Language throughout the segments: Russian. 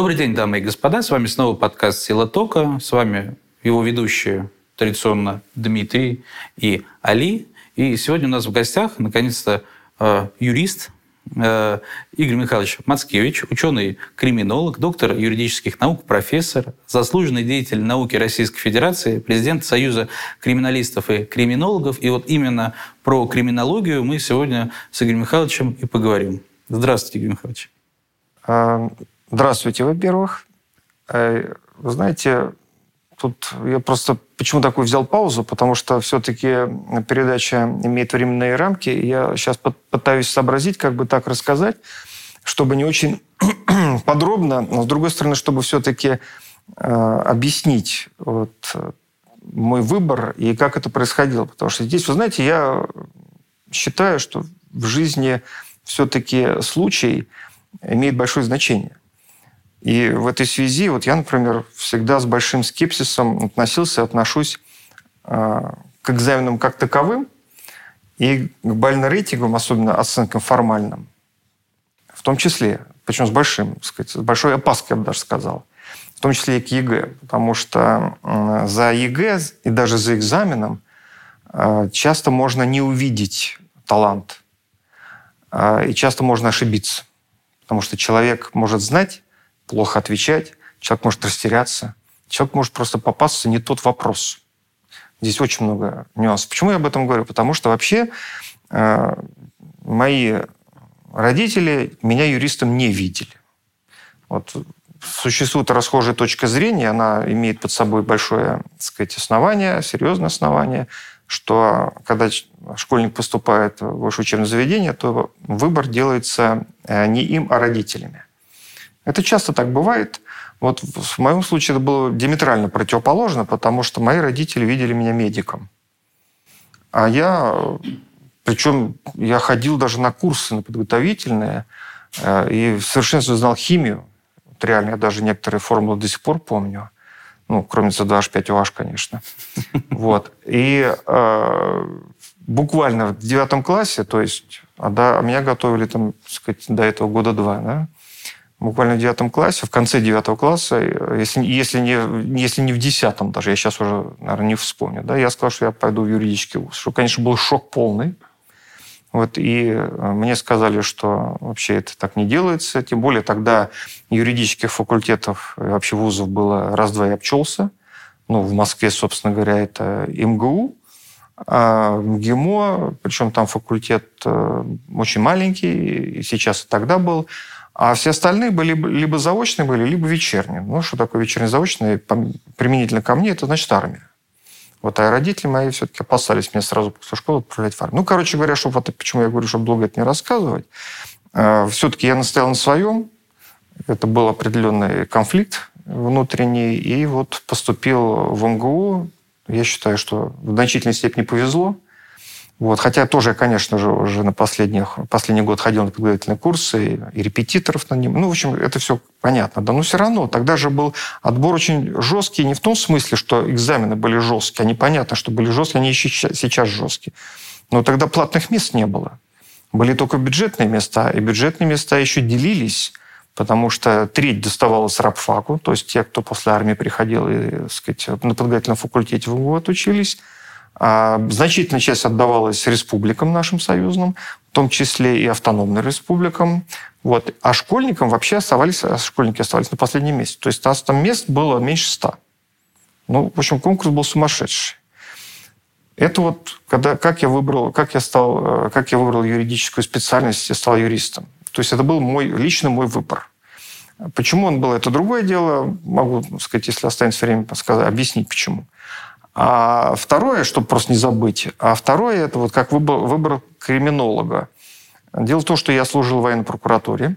Добрый день, дамы и господа. С вами снова подкаст «Сила тока». С вами его ведущие традиционно Дмитрий и Али. И сегодня у нас в гостях, наконец-то, э, юрист э, Игорь Михайлович Мацкевич, ученый-криминолог, доктор юридических наук, профессор, заслуженный деятель науки Российской Федерации, президент Союза криминалистов и криминологов. И вот именно про криминологию мы сегодня с Игорем Михайловичем и поговорим. Здравствуйте, Игорь Михайлович. Здравствуйте, во-первых. Э, вы знаете, тут я просто почему такую взял паузу, потому что все-таки передача имеет временные рамки. Я сейчас пытаюсь сообразить, как бы так рассказать, чтобы не очень подробно, но с другой стороны, чтобы все-таки э, объяснить вот, мой выбор и как это происходило. Потому что здесь, вы знаете, я считаю, что в жизни все-таки случай имеет большое значение. И в этой связи вот я, например, всегда с большим скепсисом относился, отношусь э, к экзаменам как таковым и к бально-рейтингам, особенно оценкам формальным, в том числе, причем с большим, сказать, с большой опаской, я бы даже сказал, в том числе и к ЕГЭ, потому что за ЕГЭ и даже за экзаменом э, часто можно не увидеть талант, э, и часто можно ошибиться, потому что человек может знать плохо отвечать, человек может растеряться, человек может просто попасться не тот вопрос. Здесь очень много нюансов. Почему я об этом говорю? Потому что вообще э, мои родители меня юристом не видели. Вот существует расхожая точка зрения, она имеет под собой большое, так сказать, основание, серьезное основание, что когда школьник поступает в высшее учебное заведение, то выбор делается э, не им, а родителями. Это часто так бывает. Вот в моем случае это было диаметрально противоположно, потому что мои родители видели меня медиком. А я, причем я ходил даже на курсы, на подготовительные, э, и в совершенстве знал химию. Вот реально, я даже некоторые формулы до сих пор помню. Ну, кроме C2H5OH, конечно. Вот. И э, буквально в девятом классе, то есть, а, да, а меня готовили там, так сказать, до этого года два, да, буквально в девятом классе, в конце девятого класса, если, если, не, если не в десятом даже, я сейчас уже, наверное, не вспомню, да, я сказал, что я пойду в юридический вуз. Что, конечно, был шок полный. Вот, и э, мне сказали, что вообще это так не делается. Тем более тогда юридических факультетов и вообще вузов было раз-два и обчелся. Ну, в Москве, собственно говоря, это МГУ, а МГИМО, причем там факультет э, очень маленький, и сейчас и тогда был, а все остальные были либо заочные были, либо вечерние. Ну, что такое вечерние заочные? Применительно ко мне, это значит армия. Вот, а родители мои все-таки опасались меня сразу после школы отправлять в армию. Ну, короче говоря, чтобы, вот, почему я говорю, чтобы долго это не рассказывать, э, все-таки я настоял на своем. Это был определенный конфликт внутренний. И вот поступил в МГУ. Я считаю, что в значительной степени повезло. Вот. Хотя тоже, конечно же, уже на последних, последний год ходил на подготовительные курсы и, и репетиторов на нем. Ну, в общем, это все понятно. Да, но все равно тогда же был отбор очень жесткий, не в том смысле, что экзамены были жесткие. Они понятно, что были жесткие, они еще сейчас жесткие. Но тогда платных мест не было. Были только бюджетные места, и бюджетные места еще делились, потому что треть доставалась рабфаку, то есть те, кто после армии приходил и, так сказать, на подготовительном факультете в отучились, а значительная часть отдавалась республикам нашим союзным, в том числе и автономным республикам. Вот. А школьникам вообще оставались, а школьники оставались на последнем месте. То есть нас там мест было меньше ста. Ну, в общем, конкурс был сумасшедший. Это вот, когда, как я выбрал, как я стал, э, как я выбрал юридическую специальность и стал юристом. То есть это был мой, лично мой выбор. Почему он был, это другое дело. Могу сказать, если останется время, сказать, объяснить, почему. А второе, чтобы просто не забыть, а второе, это вот как выбор, выбор криминолога. Дело в том, что я служил в военной прокуратуре.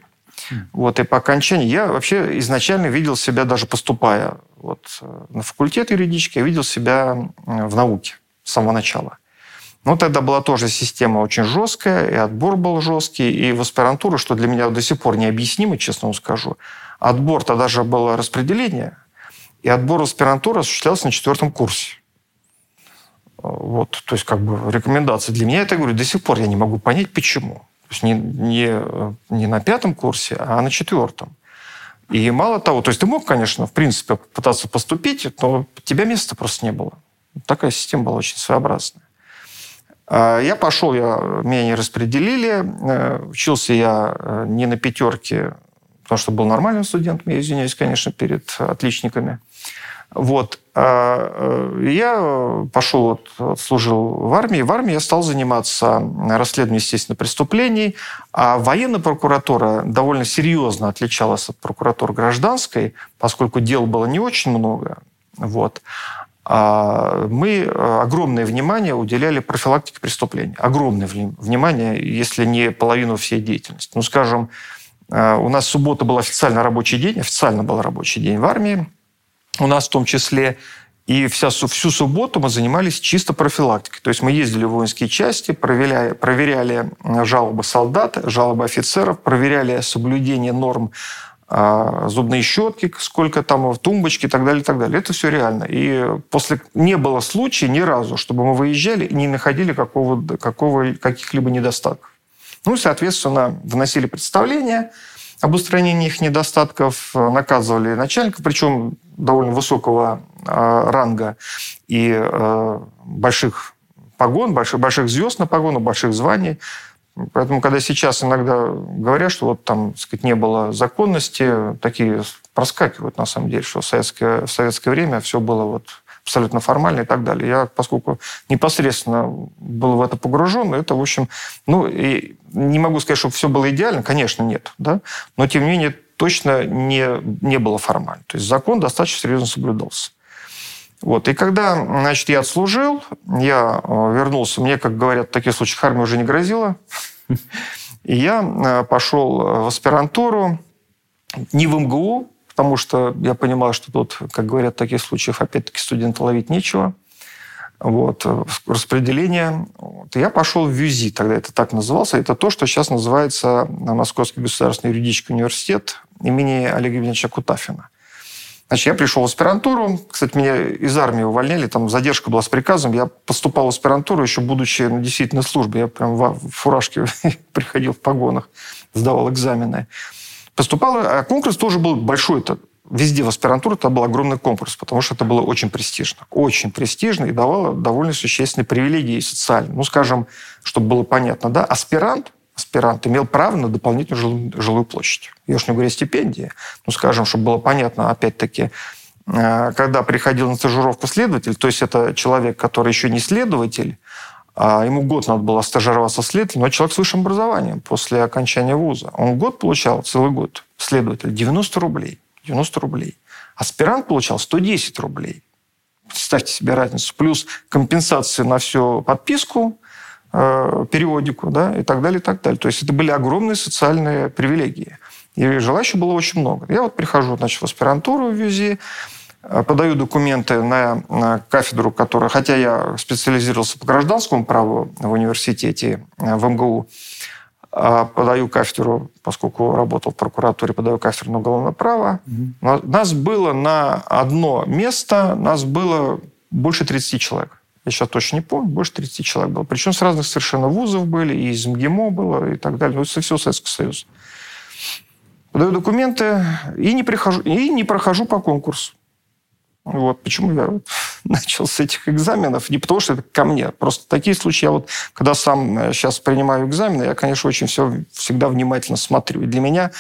Вот, и по окончании я вообще изначально видел себя, даже поступая вот, на факультет юридический, я видел себя в науке с самого начала. Но тогда была тоже система очень жесткая, и отбор был жесткий, и в аспирантуру, что для меня до сих пор необъяснимо, честно вам скажу, отбор тогда же было распределение, и отбор в аспирантуру осуществлялся на четвертом курсе. Вот, то есть, как бы рекомендации для меня, это, говорю, до сих пор я не могу понять, почему. То есть не, не, не на пятом курсе, а на четвертом. И мало того, то есть ты мог, конечно, в принципе, пытаться поступить, но тебя места просто не было. Такая система была очень своеобразная. А я пошел, я, меня не распределили. Э, учился я э, не на пятерке, потому что был нормальным студентом, я извиняюсь, конечно, перед отличниками. Вот. А, э, я пошел, вот, служил в армии. В армии я стал заниматься расследованием, естественно, преступлений. А военная прокуратура довольно серьезно отличалась от прокуратуры гражданской, поскольку дел было не очень много. Вот. А мы огромное внимание уделяли профилактике преступлений. Огромное внимание, если не половину всей деятельности. Ну, скажем, э, у нас суббота был официально рабочий день, официально был рабочий день в армии у нас в том числе. И вся, всю субботу мы занимались чисто профилактикой. То есть мы ездили в воинские части, проверяли, проверяли жалобы солдат, жалобы офицеров, проверяли соблюдение норм а, зубные щетки, сколько там в тумбочке и так далее, и так далее. Это все реально. И после не было случая ни разу, чтобы мы выезжали и не находили какого, какого, каких-либо недостатков. Ну соответственно, вносили представление – об устранении их недостатков, э, наказывали начальника, причем довольно высокого э, ранга и э, больших погон, больших, больших звезд на погону, больших званий. Поэтому, когда сейчас иногда говорят, что вот там, сказать, не было законности, такие проскакивают на самом деле, что в советское, в советское время все было вот абсолютно формально и так далее. Я, поскольку непосредственно был в это погружен, это, в общем, ну, и не могу сказать, что все было идеально, конечно, нет, да, но, тем не менее, точно не, не было формально. То есть закон достаточно серьезно соблюдался. Вот. И когда, значит, я отслужил, я э, вернулся, мне, как говорят, в таких случаях армия уже не грозила, и я э, пошел в аспирантуру не в МГУ, потому что я понимал, что тут, как говорят в таких случаях, опять-таки студента ловить нечего. Вот, распределение. Вот. Я пошел в ВЮЗИ, тогда это так назывался. Это то, что сейчас называется Московский государственный юридический университет имени Олега Евгеньевича Кутафина. Значит, я пришел в аспирантуру. Кстати, меня из армии увольняли, там задержка была с приказом. Я поступал в аспирантуру, еще будучи на действительной службе. Я прям в фуражке приходил в погонах, сдавал экзамены поступала, а конкурс тоже был большой. Это везде в аспирантуре это был огромный конкурс, потому что это было очень престижно. Очень престижно и давало довольно существенные привилегии социальные. Ну, скажем, чтобы было понятно, да, аспирант, аспирант имел право на дополнительную жилую, жилую площадь. Я уж не говорю о стипендии. Ну, скажем, чтобы было понятно, опять-таки, э, когда приходил на стажировку следователь, то есть это человек, который еще не следователь, а ему год надо было стажироваться следователем, но человек с высшим образованием после окончания вуза. Он год получал, целый год, следователь, 90 рублей. 90 рублей. Аспирант получал 110 рублей. Представьте себе разницу. Плюс компенсации на всю подписку, э, периодику да, и так далее, и так далее. То есть это были огромные социальные привилегии. И желающих было очень много. Я вот прихожу значит, в аспирантуру в ВЮЗИ, Э, подаю документы на, кафедру, которая, хотя я специализировался по гражданскому праву в университете, э, в МГУ, подаю кафедру, поскольку работал в прокуратуре, подаю кафедру на уголовное право. Угу. Нас было на одно место, нас было больше 30 человек. Я сейчас точно не помню, больше 30 человек было. Причем с разных совершенно вузов были, и из МГИМО было, и так далее. Ну, это все Советский Союз. Подаю документы и не, прихожу, и не прохожу по конкурсу. Вот почему я начал с этих экзаменов. Не потому, что это ко мне. Просто такие случаи, я вот, когда сам сейчас э, принимаю экзамены, я, конечно, очень все всегда внимательно смотрю. И для меня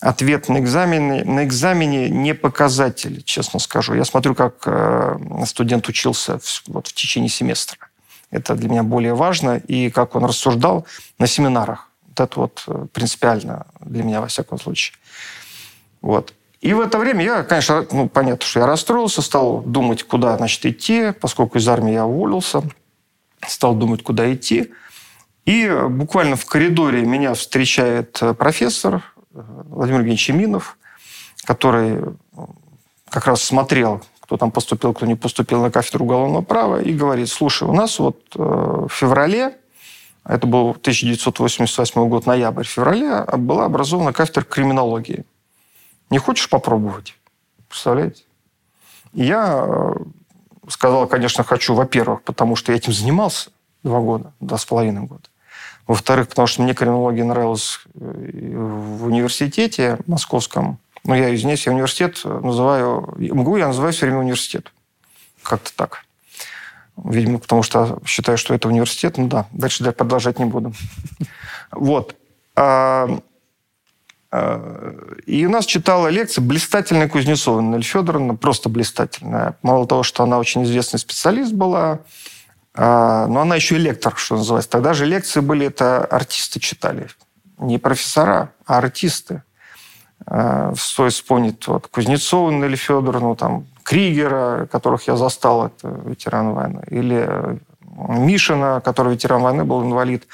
ответ на экзамене, на экзамене не показатель, честно скажу. Я смотрю, как э, студент учился вот, в течение семестра. Это для меня более важно. И как он рассуждал на семинарах. Вот это вот э, принципиально для меня, во всяком случае. Вот. И в это время я, конечно, ну, понятно, что я расстроился, стал думать, куда, значит, идти, поскольку из армии я уволился, стал думать, куда идти. И буквально в коридоре меня встречает профессор э, Владимир Евгеньевич Минов, который как раз смотрел, кто там поступил, кто не поступил на кафедру уголовного права, и говорит, слушай, у нас вот э, в феврале, это был 1988 год, ноябрь, феврале, была образована кафедра криминологии. Не хочешь попробовать? Представляете? И я э, сказал, конечно, хочу, во-первых, потому что я этим занимался два года, два с половиной года. Во-вторых, потому что мне криминология нравилась э, в университете московском, Но я, извиняюсь, я университет называю... МГУ я называю все время университет. Как-то так. Видимо, потому что считаю, что это университет. Ну да, дальше я продолжать не буду. Вот. А, а, и у нас читала лекции блистательная Кузнецова Нель Федоровна, просто блистательная. Мало того, что она очень известный специалист была, а, но она еще и лектор, что называется. Тогда же лекции были, это артисты читали. Не профессора, а артисты. Стоит вспомнить вот, Кузнецову Нель Федоровну, там, Кригера, которых я застал, это ветеран войны, или э, Мишина, который ветеран войны, был инвалид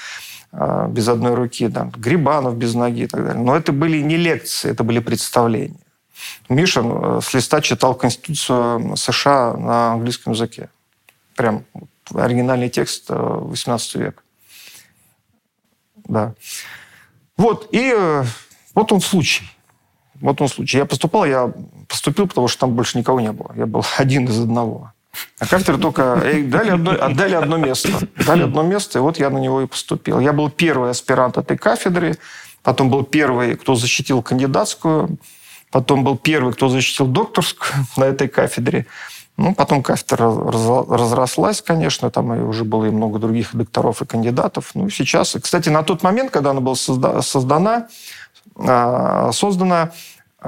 без одной руки, да, Грибанов без ноги и так далее. Но это были не лекции, это были представления. Мишин э, с листа читал Конституцию США на английском языке. Прям оригинальный текст 18 века. Да. Вот, и вот он случай. Вот он случай. Я поступал, я поступил, потому что там больше никого не было. Я был один из одного. А кафедры только дали одно, отдали одно место. Дали одно место, и вот я на него и поступил. Я был первый аспирант этой кафедры, потом был первый, кто защитил кандидатскую, потом был первый, кто защитил докторскую на этой кафедре. Ну, потом кафедра разрослась, конечно, там и уже было и много других докторов и кандидатов. Ну, сейчас, кстати, на тот момент, когда она была создана, а, создана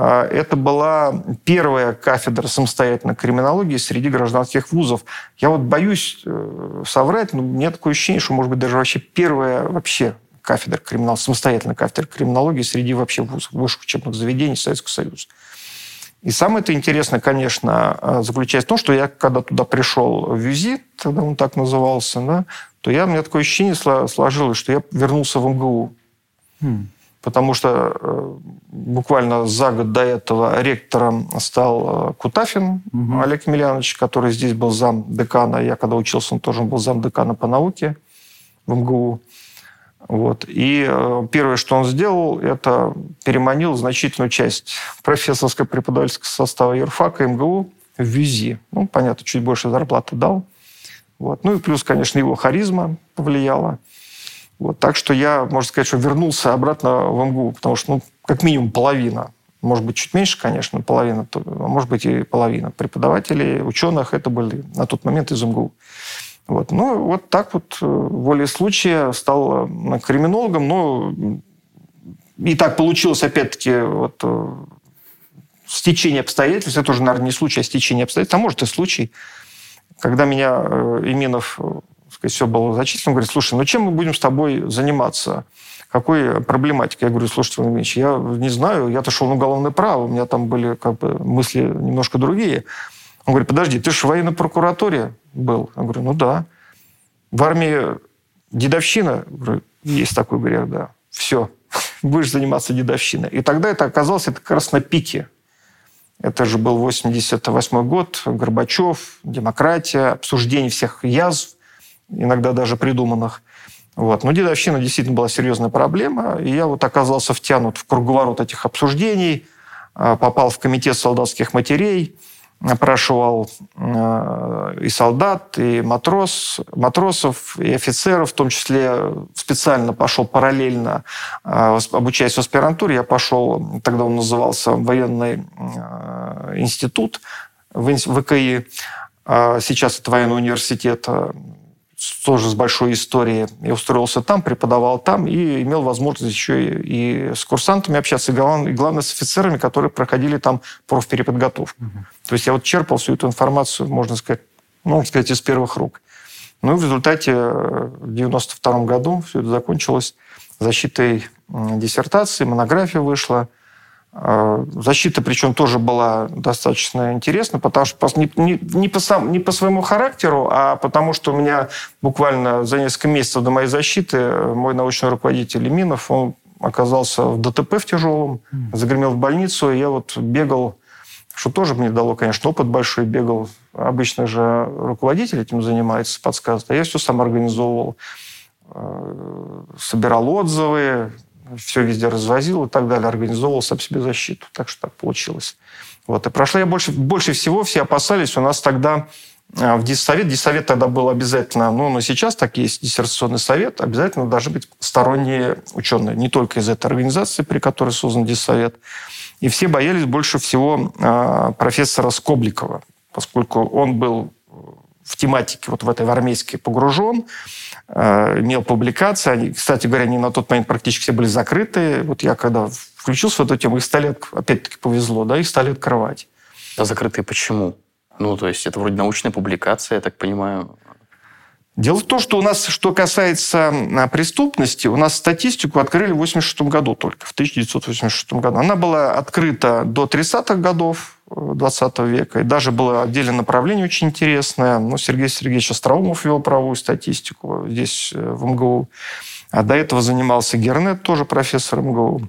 это была первая кафедра самостоятельной криминологии среди гражданских вузов. Я вот боюсь э, соврать, но у меня такое ощущение, что, может быть, даже вообще первая вообще кафедра криминал, самостоятельная кафедра криминологии среди вообще вузов, высших учебных заведений Советского Союза. И самое это интересное, конечно, э, заключается в том, что я, когда туда пришел в визит, тогда он так назывался, да, то я, у меня такое ощущение сложилось, что я вернулся в МГУ. Хм потому что э, буквально за год до этого ректором стал э, Кутафин угу. Олег Емельянович, который здесь был зам декана. Я когда учился, он тоже был зам декана по науке в МГУ. Вот. И э, первое, что он сделал, это переманил значительную часть профессорского преподавательского состава юрфака МГУ в ВИЗИ. Ну, понятно, чуть больше зарплаты дал. Вот. Ну и плюс, конечно, его харизма повлияла. Вот, так что я, можно сказать, что вернулся обратно в МГУ, потому что, ну, как минимум половина, может быть, чуть меньше, конечно, половина, а может быть, и половина преподавателей, ученых, это были на тот момент из МГУ. Вот. Ну, вот так вот э, волей случая стал э, криминологом, но и так получилось, опять-таки, вот, э, стечение обстоятельств, это уже, наверное, не случай, а стечение обстоятельств, а может и случай, когда меня сказать, все было зачислено. Говорит, слушай, ну чем мы будем с тобой заниматься? Какой проблематикой? Я говорю, слушайте, Владимир Ильич, я не знаю, я-то шел на уголовное право, у меня там были как бы мысли немножко другие. Он говорит, подожди, ты же в военной прокуратуре был? Я говорю, ну да. В армии дедовщина? Говорю, есть такой грех, да. Все, будешь заниматься дедовщиной. И тогда это оказалось это как раз на пике. Это же был 88 год, Горбачев, демократия, обсуждение всех язв иногда даже придуманных. Вот. Но дедовщина действительно была серьезная проблема, и я вот оказался втянут в круговорот этих обсуждений, а, попал в комитет солдатских матерей, опрашивал э, и солдат, и матрос, матросов, и офицеров, в том числе специально пошел параллельно, обучаясь в аспирантуре, я пошел, тогда он назывался военный институт в ВКИ, а сейчас это военный университет тоже с большой историей. Я устроился там, преподавал там и имел возможность еще и, и с курсантами общаться, и, главное, и главное с офицерами, которые проходили там профпереподготовку. Угу. То есть я вот черпал всю эту информацию, можно сказать, можно сказать, из первых рук. Ну и в результате э, в 92 году все это закончилось защитой диссертации, монография вышла – защита, причем, тоже была достаточно интересна, потому что не, не, не, по сам, не по своему характеру, а потому что у меня буквально за несколько месяцев до моей защиты мой научный руководитель Иминов, он оказался в ДТП в тяжелом, загремел в больницу, и я вот бегал, что тоже мне дало, конечно, опыт большой, бегал. Обычно же руководитель этим занимается, подсказывает, а я все сам организовывал э, собирал отзывы, все везде развозил и так далее, организовывал сам себе защиту. Так что так получилось. Вот. И прошла я больше, больше всего, все опасались. У нас тогда а, в диссовет, диссовет тогда был обязательно, ну, но сейчас так есть диссертационный совет, обязательно должны быть сторонние ученые, не только из этой организации, при которой создан диссовет, И все боялись больше всего а, профессора Скобликова, поскольку он был в тематике, вот в этой в армейской погружен, а, имел публикации. Они, кстати говоря, они на тот момент практически все были закрыты. Вот я когда включился в эту тему, их стали, опять-таки повезло, да, их стали открывать. А закрытые почему? Ну, то есть это вроде научная публикация, я так понимаю. Дело в том, что у нас, что касается а, преступности, у нас статистику открыли в 1986 году только, в 1986 году. Она была открыта до 30-х годов 20 э, века, и даже было отдельное направление очень интересное. Ну, Сергей Сергеевич Остроумов вел правовую статистику здесь, э, в МГУ. А до этого занимался Гернет, тоже профессор МГУ.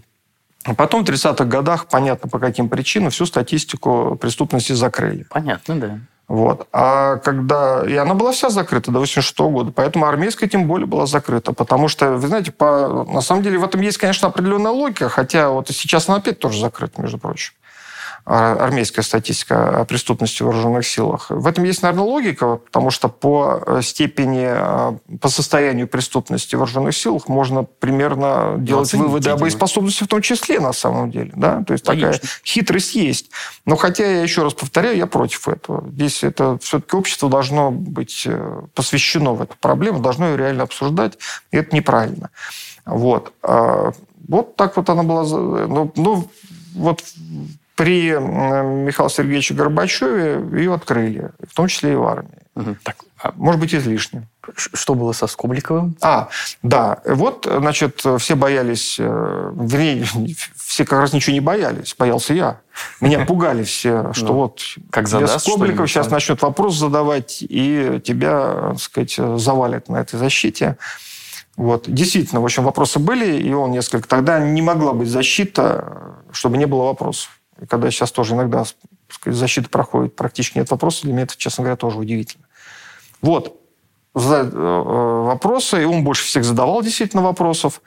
А потом в 30-х годах, понятно по каким причинам, всю статистику преступности закрыли. Понятно, да. Вот. А когда... И она была вся закрыта до 86 года, поэтому армейская тем более была закрыта, потому что, вы знаете, по... на самом деле в этом есть, конечно, определенная логика, хотя вот и сейчас она опять тоже закрыта, между прочим армейская статистика о преступности в вооруженных силах. В этом есть, наверное, логика, потому что по э, степени, э, по состоянию преступности в вооруженных силах можно примерно ну, делать выводы о боеспособности в том числе, на самом деле. Да? То есть Конечно. такая хитрость есть. Но хотя, я еще раз повторяю, я против этого. Здесь это все-таки общество должно быть э, посвящено в эту проблему, должно ее реально обсуждать, и это неправильно. Вот. А, вот так вот она была... Ну, ну вот при Михаиле Сергеевиче Горбачеве ее открыли, в том числе и в армии. Угу. Так, а может быть, излишне. Что было со Скобликовым? А, да. Вот, значит, все боялись, э, вернее, все как раз ничего не боялись. Боялся я. Меня пугали все, что вот как задаст Скобликов сейчас начнет вопрос задавать, и тебя, так сказать, завалят на этой защите. Вот. Действительно, в общем, вопросы были, и он несколько... Тогда не могла быть защита, чтобы не было вопросов. И когда сейчас тоже иногда сказать, защита проходит, практически нет вопросов, для меня это, честно говоря, тоже удивительно. Вот. Задать э, вопросы, и он больше всех задавал действительно вопросов.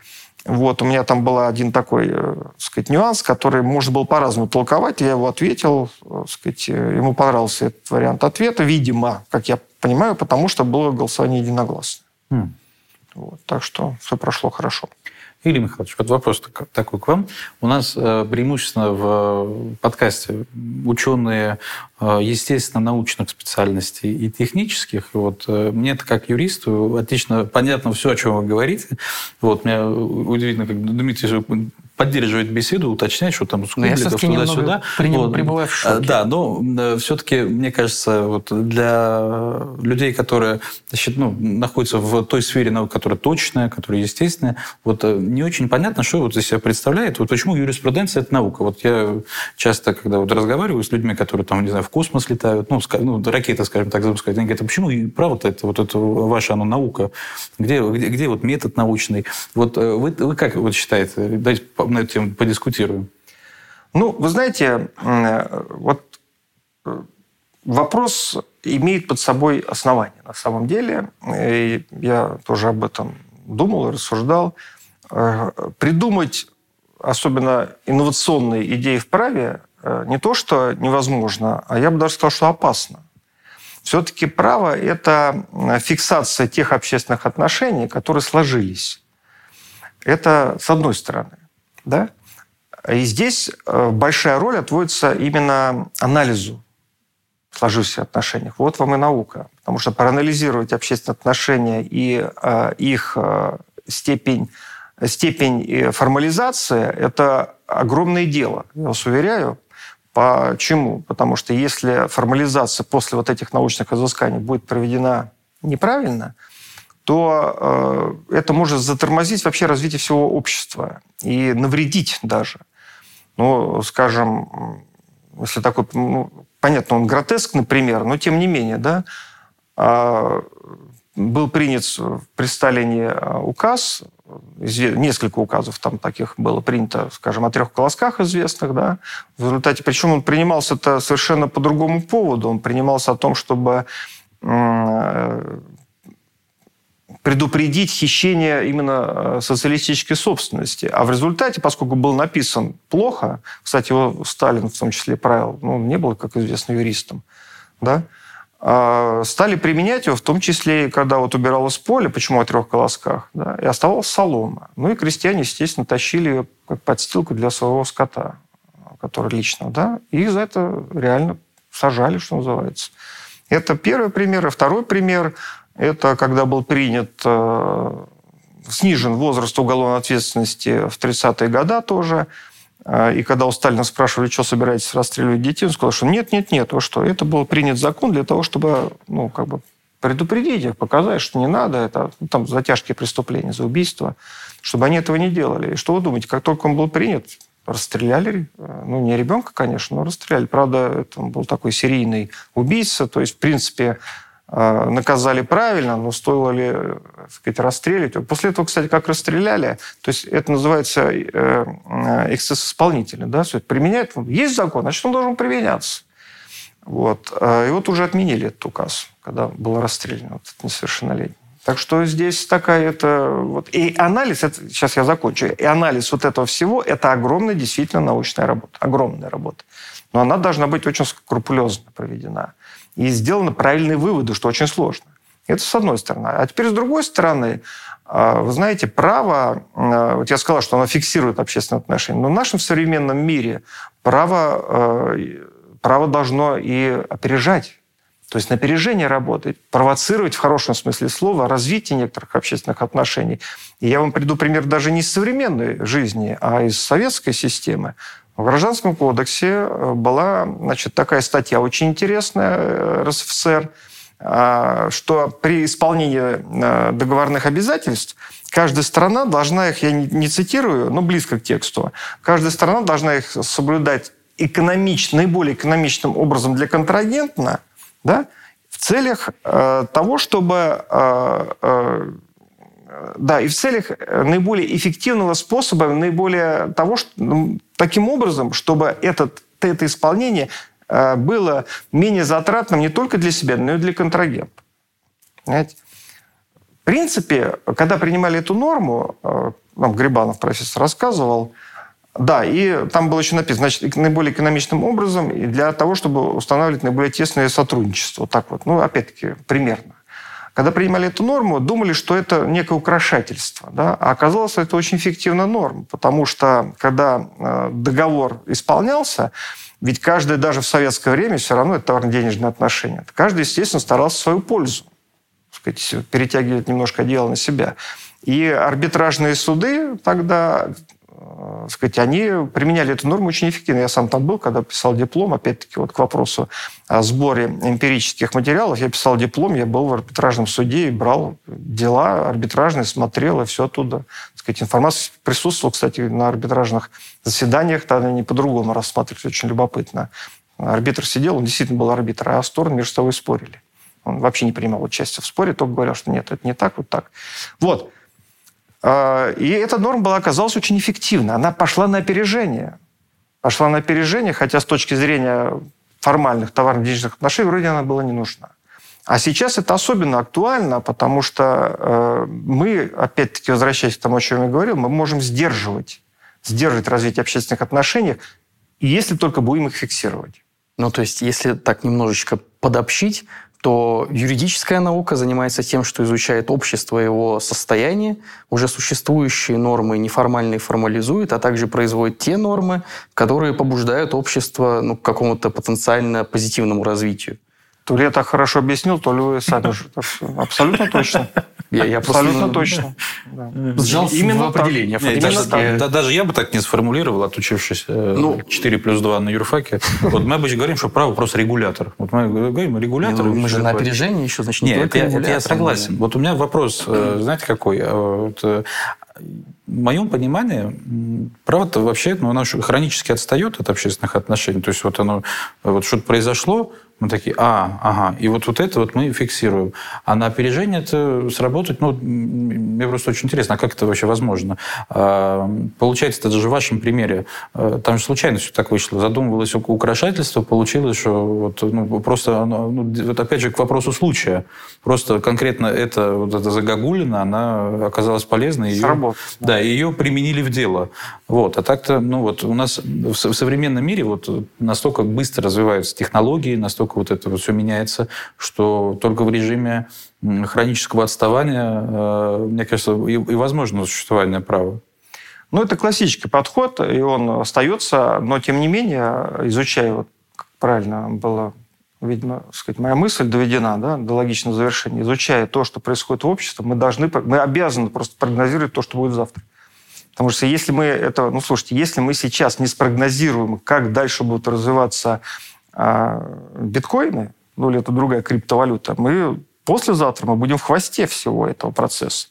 Вот, у меня там был один такой, э, сказать, нюанс, который можно было по-разному толковать. Я его ответил, э, сказать, ему понравился этот вариант ответа, видимо, как я понимаю, потому что было голосование единогласное. Mm. Вот, так что все прошло хорошо. Игорь Михайлович, вот вопрос такой к вам. У нас э, преимущественно в подкасте ученые, э, естественно, научных специальностей и технических. Вот э, мне это как юристу отлично понятно все, о чем вы говорите. Вот, мне удивительно, как Дмитрий поддерживать беседу, уточнять, что там с кубликов туда-сюда. Вот. Пребываю в шоке. Да, но э, все-таки, мне кажется, вот для людей, которые значит, ну, находятся в той сфере наук, которая точная, которая естественная, вот э, не очень понятно, что вот из себя представляет, вот почему юриспруденция – это наука. Вот я часто, когда вот разговариваю с людьми, которые там, не знаю, в космос летают, ну, ну ракеты, скажем так, запускают, они говорят, а почему право-то это вот это ваша оно наука? Где, где, где вот метод научный? Вот э, вы, вы как вот считаете? Дайте на эту тему подискутируем. Ну, вы знаете, э, вот э, вопрос имеет под собой основание на самом деле. И я тоже об этом думал и рассуждал. Придумать особенно инновационные идеи в праве не то, что невозможно, а я бы даже сказал, что опасно. Все-таки право – это фиксация тех общественных отношений, которые сложились. Это с одной стороны. Да? И здесь э, большая роль отводится именно анализу сложившихся отношений. Вот вам и наука. Потому что проанализировать общественные отношения и э, их э, степень, степень формализации – это огромное дело, я вас уверяю. Почему? Потому что если формализация после вот этих научных изысканий будет проведена неправильно – то э, это может затормозить вообще развитие всего общества и навредить даже. Ну, скажем, если такой, ну, понятно, он гротескный пример, но тем не менее, да, э, был принят при Сталине а, указ, несколько указов там таких было принято, скажем, о трех колосках известных, да, в результате, причем он принимался-то совершенно по другому поводу, он принимался о том, чтобы предупредить хищение именно э, социалистической собственности. А в результате, поскольку был написан плохо, кстати, его Сталин в том числе правил, ну, не был, как известно, юристом, да, стали применять его, в том числе, когда вот убиралось поле, почему о трех колосках, да, и оставалась солома. Ну и крестьяне, естественно, тащили ее как подстилку для своего скота. который личного, да, и за это реально сажали, что называется. Это первый пример. И второй пример – это когда был принят, э, снижен возраст уголовной ответственности в 30-е годы тоже. Э, и когда у Сталина спрашивали, что собираетесь расстреливать детей, он сказал, что нет, нет, нет, вы что, это был принят закон для того, чтобы, ну, как бы предупредить их, показать, что не надо, это ну, там за тяжкие преступления, за убийство, чтобы они этого не делали. И что вы думаете, как только он был принят, расстреляли, э, ну, не ребенка, конечно, но расстреляли. Правда, это был такой серийный убийца, то есть, в принципе, наказали правильно, но стоило ли, э, так сказать, расстрелить. После этого, кстати, как расстреляли, то есть это называется эксцесс исполнителя, да, все применяет, есть закон, значит, он должен применяться. Вот. И вот уже отменили этот указ, когда был расстрелян вот этот несовершеннолетний. Так что здесь такая это... Вот, и анализ, это, сейчас я закончу, и анализ вот этого всего, это огромная действительно научная работа, огромная работа. Но она должна быть очень скрупулезно проведена. И сделаны правильные выводы, что очень сложно. Это с одной стороны. А теперь с другой стороны, а, вы знаете, право, а, вот я сказал, что оно фиксирует общественные отношения, но в нашем современном мире право, а, право должно и опережать то есть на опережение работать, провоцировать в хорошем смысле слова развитие некоторых общественных отношений. И я вам приду пример даже не из современной жизни, а из советской системы. В Гражданском кодексе э, была значит, такая статья очень интересная э, РСФСР, а, что при исполнении э, договорных обязательств каждая страна должна их, я не цитирую, но близко к тексту, каждая страна должна их соблюдать экономич, наиболее экономичным образом для контрагента, да, в целях э, того, чтобы э, э, да, и в целях наиболее эффективного способа, наиболее того, что, ну, таким образом, чтобы этот, это исполнение э, было менее затратным не только для себя, но и для контрагента. Понимаете? В принципе, когда принимали эту норму, э, нам Грибанов профессор рассказывал, да, и там было еще написано, значит, наиболее экономичным образом и для того, чтобы устанавливать наиболее тесное сотрудничество. Вот так вот, ну, опять-таки, примерно. Когда принимали эту норму, думали, что это некое украшательство. Да? А оказалось, это очень эффективная норма, потому что когда э, договор исполнялся, ведь каждый, даже в советское время, все равно это товарно-денежные отношения. Каждый, естественно, старался в свою пользу. Перетягивать немножко дело на себя. И арбитражные суды тогда сказать, они применяли эту норму очень эффективно. Я сам там был, когда писал диплом, опять-таки, вот к вопросу о сборе эмпирических материалов. Я писал диплом, я был в арбитражном суде и брал дела арбитражные, смотрел, и все оттуда. сказать, информация присутствовала, кстати, на арбитражных заседаниях, там они по-другому рассматривались, очень любопытно. Арбитр сидел, он действительно был арбитр, а стороны между собой спорили. Он вообще не принимал участие в споре, только говорил, что нет, это не так, вот так. Вот. А, и эта норма была, оказалась очень эффективна. Она пошла на опережение. Пошла на опережение, хотя с точки зрения формальных товарно-денежных отношений вроде она была не нужна. А сейчас это особенно актуально, потому что э, мы, опять-таки, возвращаясь к тому, о чем я говорил, мы можем сдерживать, сдерживать развитие общественных отношений, если только будем их фиксировать. Ну, то есть, если так немножечко подобщить, то юридическая наука занимается тем, что изучает общество, его состояние, уже существующие нормы неформальные формализует, а также производит те нормы, которые побуждают общество ну, к какому-то потенциально позитивному развитию. То ли я так хорошо объяснил, то ли вы сами уже. Абсолютно точно. Я, я Абсолютно просто, точно. Да. Сжал именно в определение. Нет, даже, так. Да, даже я бы так не сформулировал, отучившись э, ну, 4 плюс 2 на юрфаке. Вот мы обычно говорим, что право просто регулятор. Вот мы говорим регулятор. Ну, мы же на опережение еще, значит, не Нет, это, это я согласен. Вот у меня вопрос, э, знаете, какой? Э, вот, в моем понимании, право-то вообще ну, оно хронически отстает от общественных отношений. То есть вот оно, вот что-то произошло, мы такие, а, ага, и вот, вот это вот мы фиксируем. А на опережение это сработать, ну, мне просто очень интересно, а как это вообще возможно? А, получается, это даже в вашем примере, а, там же случайно все так вышло. Задумывалось украшательство, получилось, что вот, ну, просто, ну, вот опять же, к вопросу случая. Просто конкретно это, вот эта загогулина, она оказалась полезной. Ее, Сработало. Да, ее применили в дело. Вот. А так-то, ну вот, у нас в современном мире вот настолько быстро развиваются технологии, настолько настолько вот это все меняется, что только в режиме хронического отставания, э, мне кажется, и, и возможно существование права. Ну, это классический подход, и он остается, но тем не менее, изучая, вот, как правильно было, видимо, сказать, моя мысль доведена да, до логичного завершения, изучая то, что происходит в обществе, мы должны, мы обязаны просто прогнозировать то, что будет завтра. Потому что если мы это, ну слушайте, если мы сейчас не спрогнозируем, как дальше будут развиваться а, биткоины, ну или это другая криптовалюта, мы послезавтра мы будем в хвосте всего этого процесса.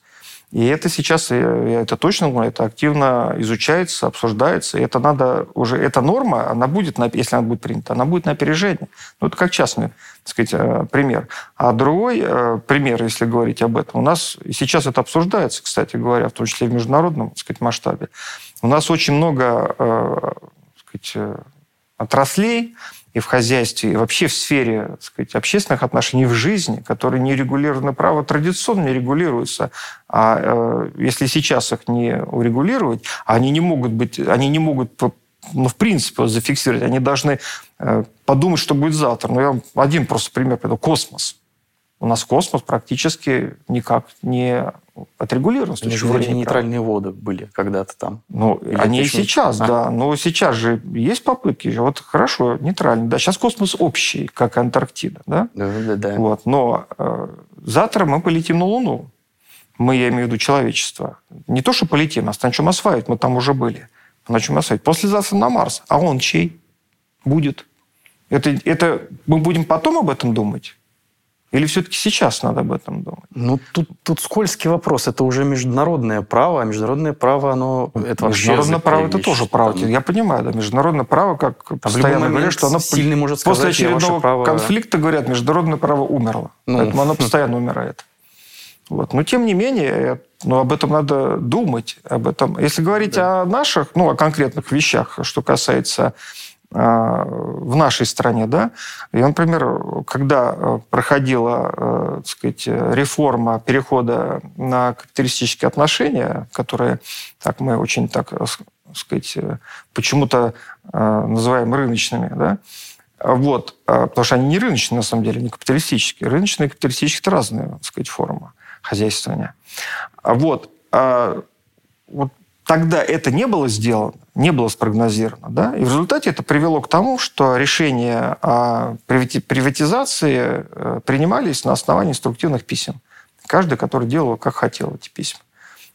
И это сейчас, я это точно знаю, это активно изучается, обсуждается. И это надо уже, эта норма, она будет, если она будет принята, она будет на опережение. Ну, это как частный, так сказать, э, пример. А другой э, пример, если говорить об этом, у нас сейчас это обсуждается, кстати говоря, в том числе в международном, так сказать, масштабе. У нас очень много, э, так сказать, отраслей, и в хозяйстве, и вообще в сфере так сказать, общественных отношений, в жизни, которые не регулированы право традиционно не регулируются. А э, если сейчас их не урегулировать, они не могут быть, они не могут ну, в принципе, зафиксировать. Они должны э, подумать, что будет завтра. Ну, я вам один просто пример приведу. Космос. У нас космос практически никак не отрегулирован. С точки вроде нейтральные воды были когда-то там. Ну, Или они и сейчас, а? да. Но сейчас же есть попытки. Вот хорошо, нейтральный. Да, сейчас космос общий, как Антарктида. Да, да, да. да. Вот. Но э, завтра мы полетим на Луну. Мы, я имею в виду человечество. Не то, что полетим, а начнем осваивать. Мы там уже были. Начнем осваивать. Послезавтра на Марс. А он чей? Будет. Это, это мы будем потом об этом думать? Или все-таки сейчас надо об этом думать? Ну, тут, тут скользкий вопрос. Это уже международное право, а международное право, оно... Это международное право – это тоже право. Там... Я понимаю, да, международное право, как а постоянно говорят, что оно сильный может сказать, после очередного право... конфликта, говорят, международное право умерло. Ну. Поэтому оно постоянно умирает. Вот. Но тем не менее, ну, об этом надо думать. Об этом. Если говорить да. о наших, ну, о конкретных вещах, что касается в нашей стране, да. И, например, когда э, проходила, э, так сказать, реформа перехода на капиталистические отношения, которые, так мы очень так, э, сказать, почему-то называем рыночными, да, вот, потому что они не рыночные, на самом деле, не капиталистические. Рыночные и капиталистические – это разные, так сказать, формы хозяйствования. Вот. А вот тогда это не было сделано, не было спрогнозировано. Да? И в результате это привело к тому, что решения о приватизации э, принимались на основании инструктивных писем. Каждый, который делал, как хотел эти письма.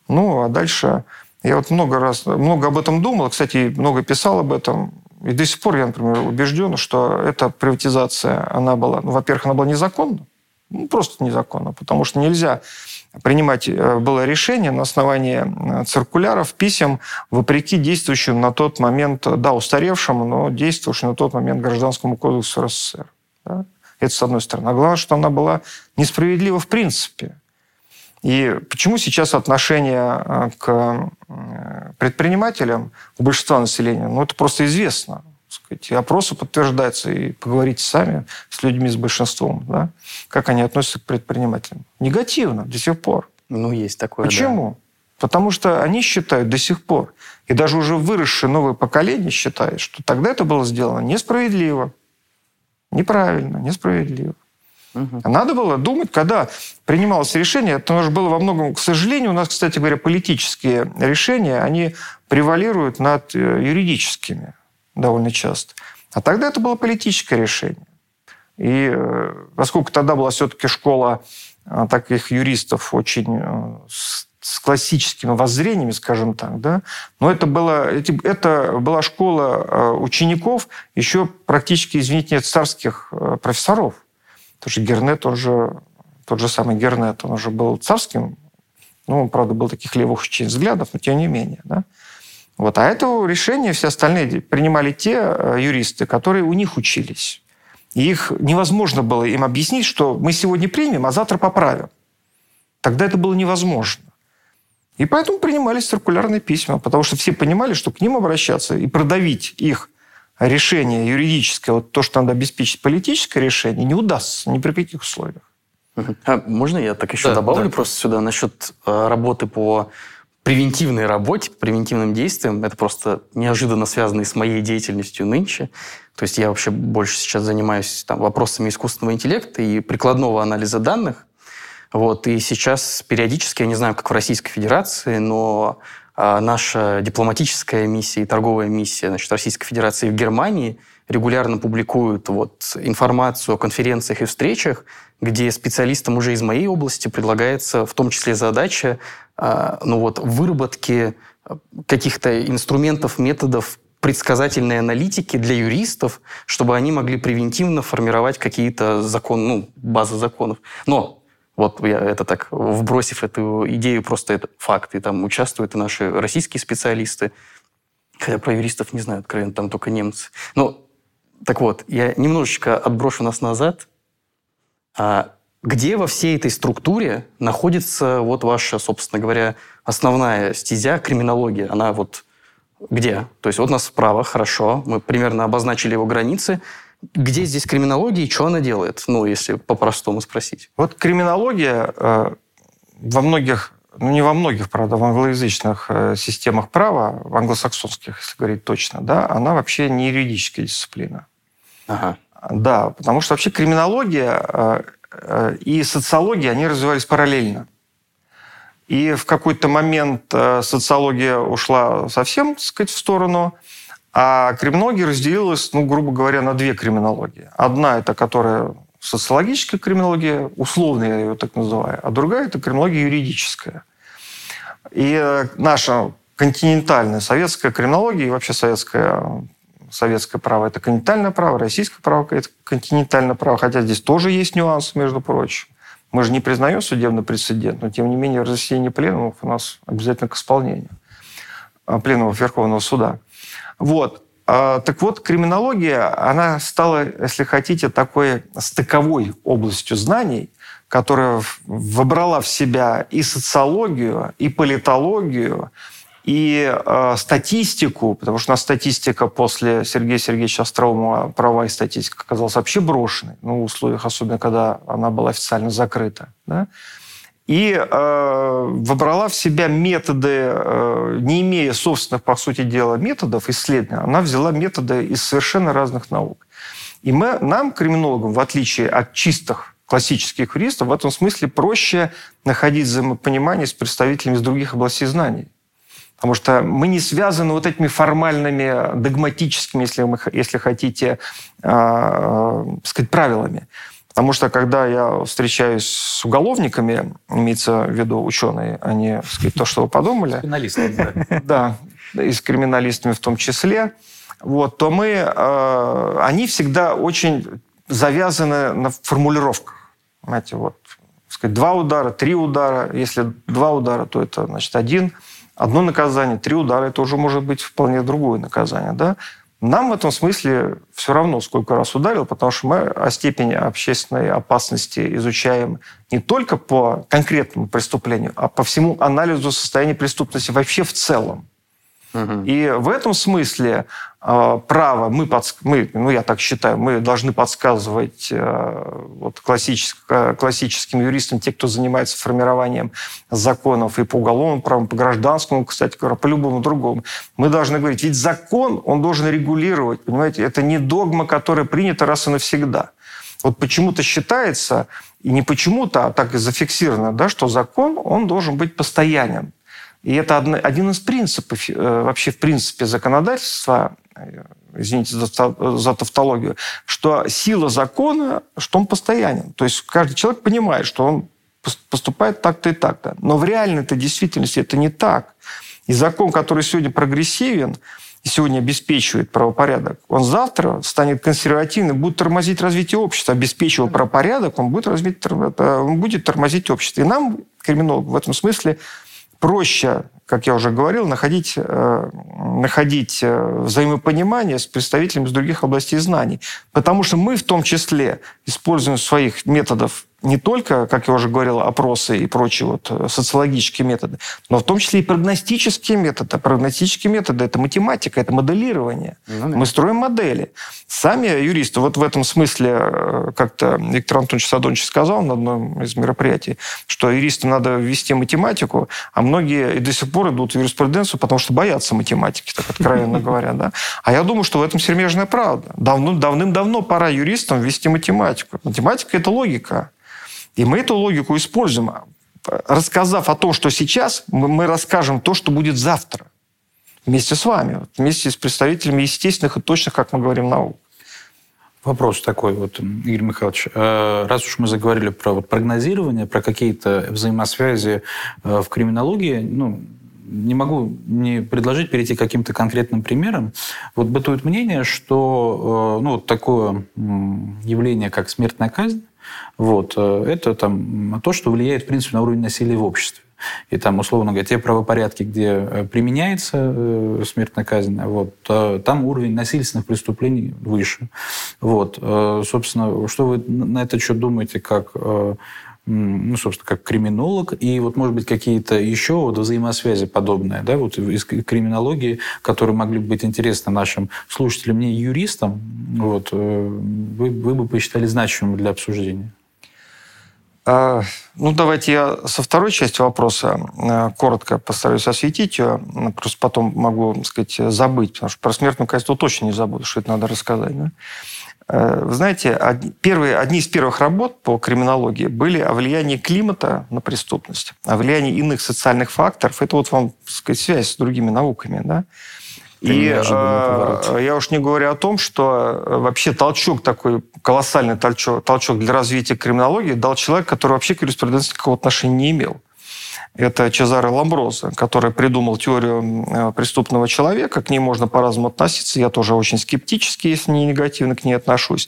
Ну, а дальше... Я вот много раз, много об этом думал, кстати, много писал об этом. И до сих пор я, например, убежден, что эта приватизация, она была, ну, во-первых, она была незаконна, ну, просто незаконно, потому что нельзя принимать э, было решение на основании э, циркуляров, писем, вопреки действующему на тот момент, да, устаревшему, но действующему на тот момент Гражданскому кодексу РСФСР. Да? Это с одной стороны. А главное, что она была несправедлива в принципе. И почему сейчас отношение э, к предпринимателям у большинства населения, ну, это просто известно сказать, опросы подтверждаются, и поговорите сами с людьми, с большинством, да, как они относятся к предпринимателям. Негативно до сих пор. Ну, есть такое, Почему? Да. Потому что они считают до сих пор, и даже уже выросшее новое поколение считает, что тогда это было сделано несправедливо, неправильно, несправедливо. Угу. Надо было думать, когда принималось решение, это уже было во многом, к сожалению, у нас, кстати говоря, политические решения, они превалируют над э, юридическими довольно часто. А тогда это было политическое решение. И э, поскольку тогда была все-таки школа э, таких юристов очень э, с классическими воззрениями, скажем так, да, но это была, это была школа учеников еще практически, извините, царских профессоров. Потому что Гернет, он же, тот же самый Гернет, он уже был царским, ну, он, правда, был таких левых очень взглядов, но тем не менее, да. Вот. А это решение все остальные принимали те э, юристы, которые у них учились. И их невозможно было им объяснить, что мы сегодня примем, а завтра поправим. Тогда это было невозможно. И поэтому принимались циркулярные письма, потому что все понимали, что к ним обращаться и продавить их решение юридическое, вот то, что надо обеспечить политическое решение, не удастся ни при каких условиях. А можно я так еще да, добавлю да. просто сюда насчет э, работы по превентивной работе, превентивным действиям. Это просто неожиданно связано и с моей деятельностью нынче. То есть я вообще больше сейчас занимаюсь там, вопросами искусственного интеллекта и прикладного анализа данных. Вот, и сейчас периодически, я не знаю, как в Российской Федерации, но а, наша дипломатическая миссия и торговая миссия значит, Российской Федерации в Германии регулярно публикуют вот информацию о конференциях и встречах, где специалистам уже из моей области предлагается в том числе задача ну вот, выработки каких-то инструментов, методов предсказательной аналитики для юристов, чтобы они могли превентивно формировать какие-то законы, ну, базы законов. Но вот я это так, вбросив эту идею, просто это факт, и там участвуют и наши российские специалисты, хотя про юристов не знаю, откровенно, там только немцы. Ну, так вот, я немножечко отброшу нас назад. А где во всей этой структуре находится вот ваша, собственно говоря, основная стезя криминология? Она вот где? То есть вот у нас справа, хорошо, мы примерно обозначили его границы. Где здесь криминология и что она делает? Ну, если по-простому спросить. Вот криминология э, во многих, ну не во многих, правда, в англоязычных э, системах права, в англосаксонских, если говорить точно, да, она вообще не юридическая дисциплина. Ага. Да, потому что вообще криминология э, и социология, они развивались параллельно. И в какой-то момент э, социология ушла совсем, так сказать, в сторону, а криминология разделилась, ну, грубо говоря, на две криминологии. Одна – это которая социологическая криминология, условно я ее так называю, а другая – это криминология юридическая. И э, наша континентальная советская криминология и вообще советское, советское право – это континентальное право, российское право – это континентальное право, хотя здесь тоже есть нюансы, между прочим. Мы же не признаем судебный прецедент, но тем не менее разъяснение пленумов у нас обязательно к исполнению. А, пленумов Верховного суда. Вот. А, так вот, криминология, она стала, если хотите, такой стыковой областью знаний, которая вобрала в себя и социологию, и политологию, и э, статистику, потому что у нас статистика после Сергея Сергеевича Остроумова, и статистика, оказалась вообще брошенной, ну, в условиях, особенно когда она была официально закрыта. Да? И э, выбрала в себя методы, э, не имея собственных, по сути дела, методов исследования, она взяла методы из совершенно разных наук. И мы, нам, криминологам, в отличие от чистых классических юристов, в этом смысле проще находить взаимопонимание с представителями из других областей знаний. Потому что мы не связаны вот этими формальными, догматическими, если, мы, если хотите, э, сказать, правилами. Потому что когда я встречаюсь с уголовниками, имеется в виду ученые, а не сказать, то, что вы подумали. Криминалистами, да. Да, и с криминалистами в том числе. Вот, то мы, э, они всегда очень завязаны на формулировках. Знаете, вот, сказать, два удара, три удара. Если два удара, то это, значит, один – одно наказание, три удара, это уже может быть вполне другое наказание. Да? Нам в этом смысле все равно, сколько раз ударил, потому что мы о степени общественной опасности изучаем не только по конкретному преступлению, а по всему анализу состояния преступности вообще в целом. И в этом смысле э, право мы, подск... мы, ну я так считаю, мы должны подсказывать э, вот, классическим, классическим юристам, те, кто занимается формированием законов и по уголовному праву, по гражданскому, кстати говоря, по любому другому. Мы должны говорить, ведь закон, он должен регулировать, понимаете, это не догма, которая принята раз и навсегда. Вот почему-то считается, и не почему-то, а так и зафиксировано, да, что закон, он должен быть постоянен. И это один из принципов э, вообще в принципе законодательства, э, извините за, тавтологию, что сила закона, что он постоянен. То есть каждый человек понимает, что он поступает так-то и так-то. Но в реальной-то действительности это не так. И закон, который сегодня прогрессивен, сегодня обеспечивает правопорядок, он завтра станет консервативным, будет тормозить развитие общества. Обеспечивая правопорядок, он будет, развить, он будет тормозить общество. И нам, криминологам, в этом смысле проще, как я уже говорил, находить, э, находить э, взаимопонимание с представителями из других областей знаний. Потому что мы в том числе используем своих методов не только, как я уже говорил, опросы и прочие вот э, социологические методы, но в том числе и прогностические методы. Прогностические методы – это математика, это моделирование. Ну, да. Мы строим модели. Сами юристы, вот в этом смысле, э, как-то Виктор Антонович Садонович сказал на одном из мероприятий, что юристам надо ввести математику, а многие и до сих пор идут в юриспруденцию, потому что боятся математики, так откровенно говоря. Да? А я думаю, что в этом сермежная правда. Давным-давно пора юристам ввести математику. Математика – это логика. И мы эту логику используем. рассказав о том, что сейчас, мы расскажем то, что будет завтра. Вместе с вами, вместе с представителями естественных и точных, как мы говорим, наук. Вопрос такой, вот, Игорь Михайлович. Э, раз уж мы заговорили про вот прогнозирование, про какие-то взаимосвязи э, в криминологии, ну, не могу не предложить перейти к каким-то конкретным примерам. Вот бытует мнение, что э, ну, вот такое явление, как смертная казнь, вот, это там, то, что влияет, в принципе, на уровень насилия в обществе. И там, условно говоря, те правопорядки, где э, применяется э, смертная казнь, вот, там уровень насильственных преступлений выше. Вот. Э, собственно, что вы на это что думаете, как ну, собственно, как криминолог, и вот, может быть, какие-то еще вот взаимосвязи подобные, да, вот из криминологии, которые могли бы быть интересны нашим слушателям, не юристам, вот, вы, вы бы посчитали значимым для обсуждения? А, ну, давайте я со второй части вопроса э, коротко постараюсь осветить ее. Просто потом могу, так сказать, забыть, потому что про смертную казнь точно не забуду, что это надо рассказать. Да? Э, вы знаете, первые, одни из первых работ по криминологии были о влиянии климата на преступность, о влиянии иных социальных факторов. Это вот вам, так сказать, связь с другими науками. Да? И э, я уж не говорю о том, что э, вообще толчок такой, колоссальный толчок, толчок для развития криминологии дал человек, который вообще к юриспруденции никакого отношения не имел. Это Чезаре Ламброза, который придумал теорию э, преступного человека. К ней можно по-разному относиться. Я тоже очень скептически, если не негативно к ней отношусь.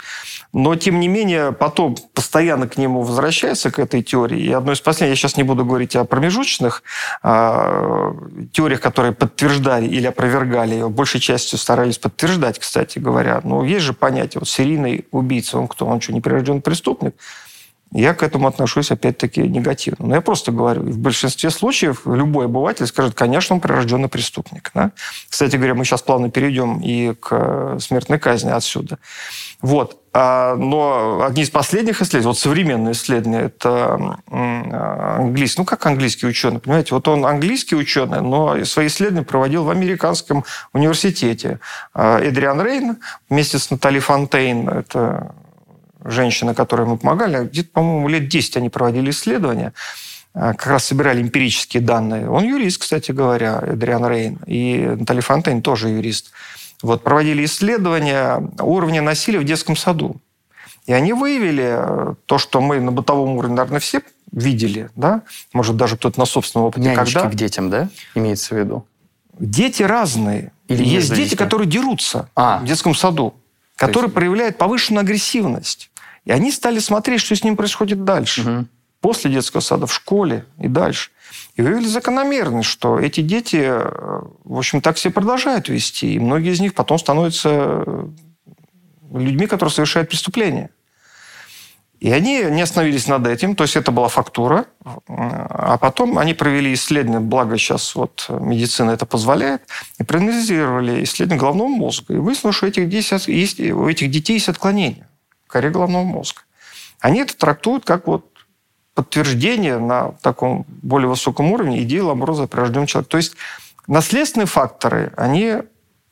Но, тем не менее, потом постоянно к нему возвращается, к этой теории. И одно из последних, я сейчас не буду говорить о промежуточных а, теориях, которые подтверждали или опровергали ее, большей частью старались подтверждать, кстати говоря. Но есть же понятие, вот серийный убийца, он кто? Он что, неприрожденный преступник? Я к этому отношусь, опять-таки, негативно. Но я просто говорю, в большинстве случаев любой обыватель скажет, конечно, он прирожденный преступник. Да? Кстати говоря, мы сейчас плавно перейдем и к смертной казни отсюда. Вот. А, но одни из последних исследований, вот современные исследования, это английский, ну как английский ученый, понимаете, вот он английский ученый, но свои исследования проводил в американском университете. А, Эдриан Рейн вместе с Натали Фонтейн, это женщина, которой мы помогали, где-то, по-моему, лет 10 они проводили исследования, а, как раз собирали эмпирические данные. Он юрист, кстати говоря, Эдриан Рейн, и Натали Фонтейн тоже юрист. Вот, проводили исследования уровня насилия в детском саду. И они выявили э, то, что мы на бытовом уровне, наверное, все видели, да? Может, даже кто-то на собственном опыте. Нянечки когда... к детям, да, имеется в виду? Дети разные. Или есть дети, которые дерутся а. в детском саду, которые есть... проявляют повышенную агрессивность. И они стали смотреть, что с ним происходит дальше. Угу. После детского сада, в школе и дальше. И вывели закономерность, что эти дети, э, в общем, так себя продолжают вести. И многие из них потом становятся э, людьми, которые совершают преступления. И они не остановились над этим, то есть это была фактура, а потом они провели исследование, благо сейчас вот медицина это позволяет, и проанализировали исследование головного мозга. И выяснилось, что у этих, есть, у этих детей есть отклонения коре головного мозга. Они это трактуют как вот подтверждение на таком более высоком уровне идеи Ламброза прирожденного человека. То есть наследственные факторы, они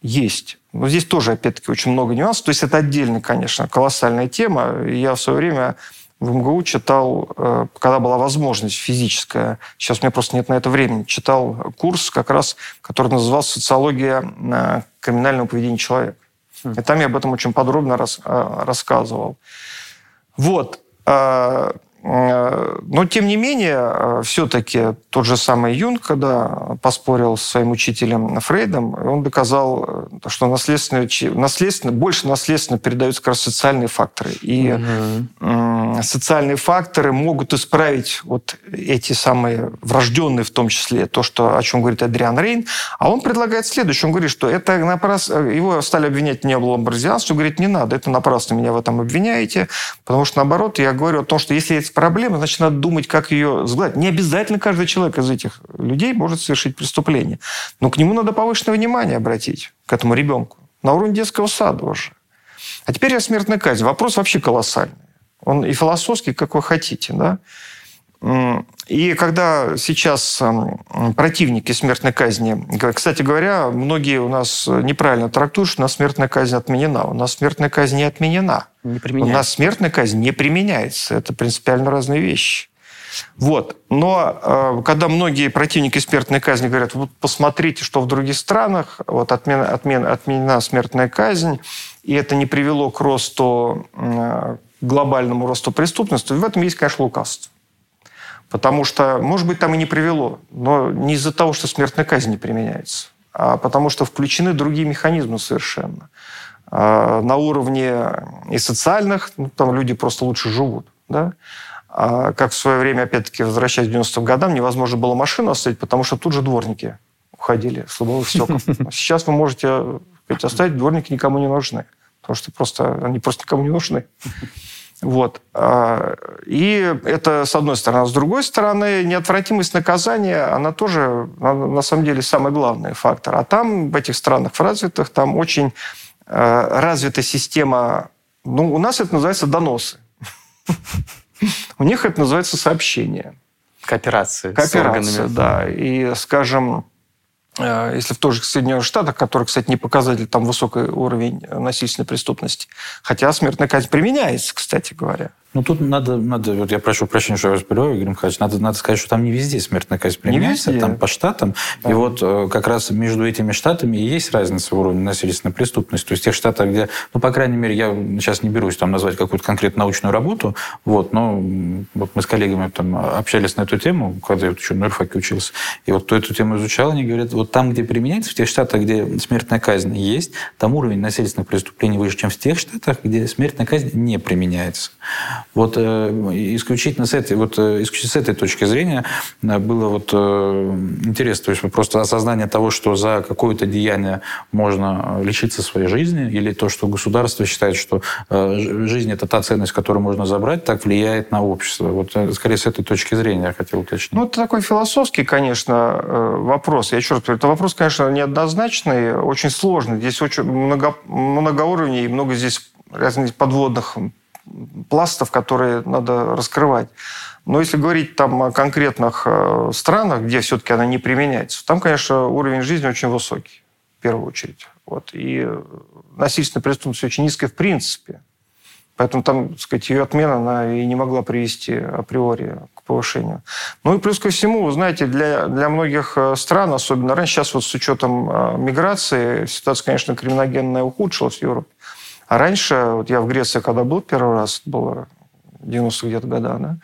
есть. Но здесь тоже, опять-таки, очень много нюансов. То есть это отдельная, конечно, колоссальная тема. Я в свое время в МГУ читал, э, когда была возможность физическая, сейчас у меня просто нет на это времени, читал курс как раз, который назывался «Социология э, криминального поведения человека». И там я об этом очень подробно рас, э, рассказывал. Вот. Э, э, но, тем не менее, все-таки тот же самый Юнг, когда поспорил с своим учителем Фрейдом, он доказал, что наследственно, наследственно, больше наследственно передаются как раз социальные факторы. И угу. социальные факторы могут исправить вот эти самые врожденные, в том числе, то, что, о чем говорит Адриан Рейн. А он предлагает следующее. Он говорит, что это напрасно... Его стали обвинять не было ламбразианство. Говорит, не надо, это напрасно меня в этом обвиняете. Потому что, наоборот, я говорю о том, что если есть проблема, значит, надо думать, как ее сгладить. Не обязательно каждый человек из этих людей может совершить преступление. Но к нему надо повышенное внимание обратить, к этому ребенку. На уровне детского сада уже. А теперь о смертной казни. Вопрос вообще колоссальный. Он и философский, как вы хотите. Да? И когда сейчас противники смертной казни, кстати говоря, многие у нас неправильно трактуют, что у нас смертная казнь отменена. У нас смертная казнь не отменена. Не у нас смертная казнь не применяется. Это принципиально разные вещи. Вот. Но э, когда многие противники смертной казни говорят, вот посмотрите, что в других странах, вот отмена, отмена, отменена смертная казнь, и это не привело к росту, э, глобальному росту преступности, в этом есть, конечно, лукавство. Потому что, может быть, там и не привело, но не из-за того, что смертная казнь не применяется, а потому что включены другие механизмы совершенно. А, на уровне и социальных, ну, там люди просто лучше живут. Да? А как в свое время, опять-таки, возвращаясь к 90-м годам, невозможно было машину оставить, потому что тут же дворники уходили с лобовых стекол. Сейчас вы можете сказать, оставить, дворники никому не нужны, потому что просто они просто никому не нужны. Вот. А, и это с одной стороны. А с другой стороны, неотвратимость наказания, она тоже, на самом деле, самый главный фактор. А там, в этих странах развитых, там очень а, развита система... Ну, у нас это называется доносы. У них это называется сообщение. Кооперация. Кооперация, да. И, скажем, Э, если в том же Соединенных Штатах, которые, кстати, не показатель там высокий уровень насильственной преступности, хотя смертная казнь применяется, кстати говоря. Ну, тут надо, надо, вот я прошу прощения, что я вас перебиваю, Игорь Михайлович, надо, надо сказать, что там не везде смертная казнь применяется, там по штатам. Да. И вот э, как раз между этими штатами и есть разница в уровне насильственной преступности. То есть в тех штатах, где, ну, по крайней мере, я сейчас не берусь там назвать какую-то конкретную научную работу, вот, но вот мы с коллегами там общались на эту тему, когда я еще на юрфаке учился, и вот кто эту тему изучал, они говорят, вот там, где применяется, в тех штатах, где смертная казнь есть, там уровень насильственных преступлений выше, чем в тех штатах, где смертная казнь не применяется. Вот э, исключительно с этой, вот, э, исключительно с этой точки зрения э, было вот интересно, то есть просто осознание того, что за какое-то деяние можно лишиться своей жизни, или то, что государство считает, что жизнь – это та ценность, которую можно забрать, так влияет на общество. Вот скорее с этой точки зрения я хотел уточнить. Ну, это такой философский, конечно, вопрос. Я еще раз говорю, это вопрос, конечно, неоднозначный, очень сложный. Здесь очень много, много уровней, много здесь разных подводных пластов, которые надо раскрывать. Но если говорить там о конкретных э, странах, где все-таки она не применяется, там, конечно, уровень жизни очень высокий, в первую очередь. Вот. И насильственная преступность очень низкая в принципе. Поэтому там, так сказать, ее отмена она и не могла привести априори к повышению. Ну и плюс ко всему, вы знаете, для, для многих э, стран, особенно раньше, сейчас вот с учетом э, миграции, ситуация, конечно, криминогенная ухудшилась в Европе. А раньше, вот я в Греции, когда был первый раз, было 90 где-то года, да,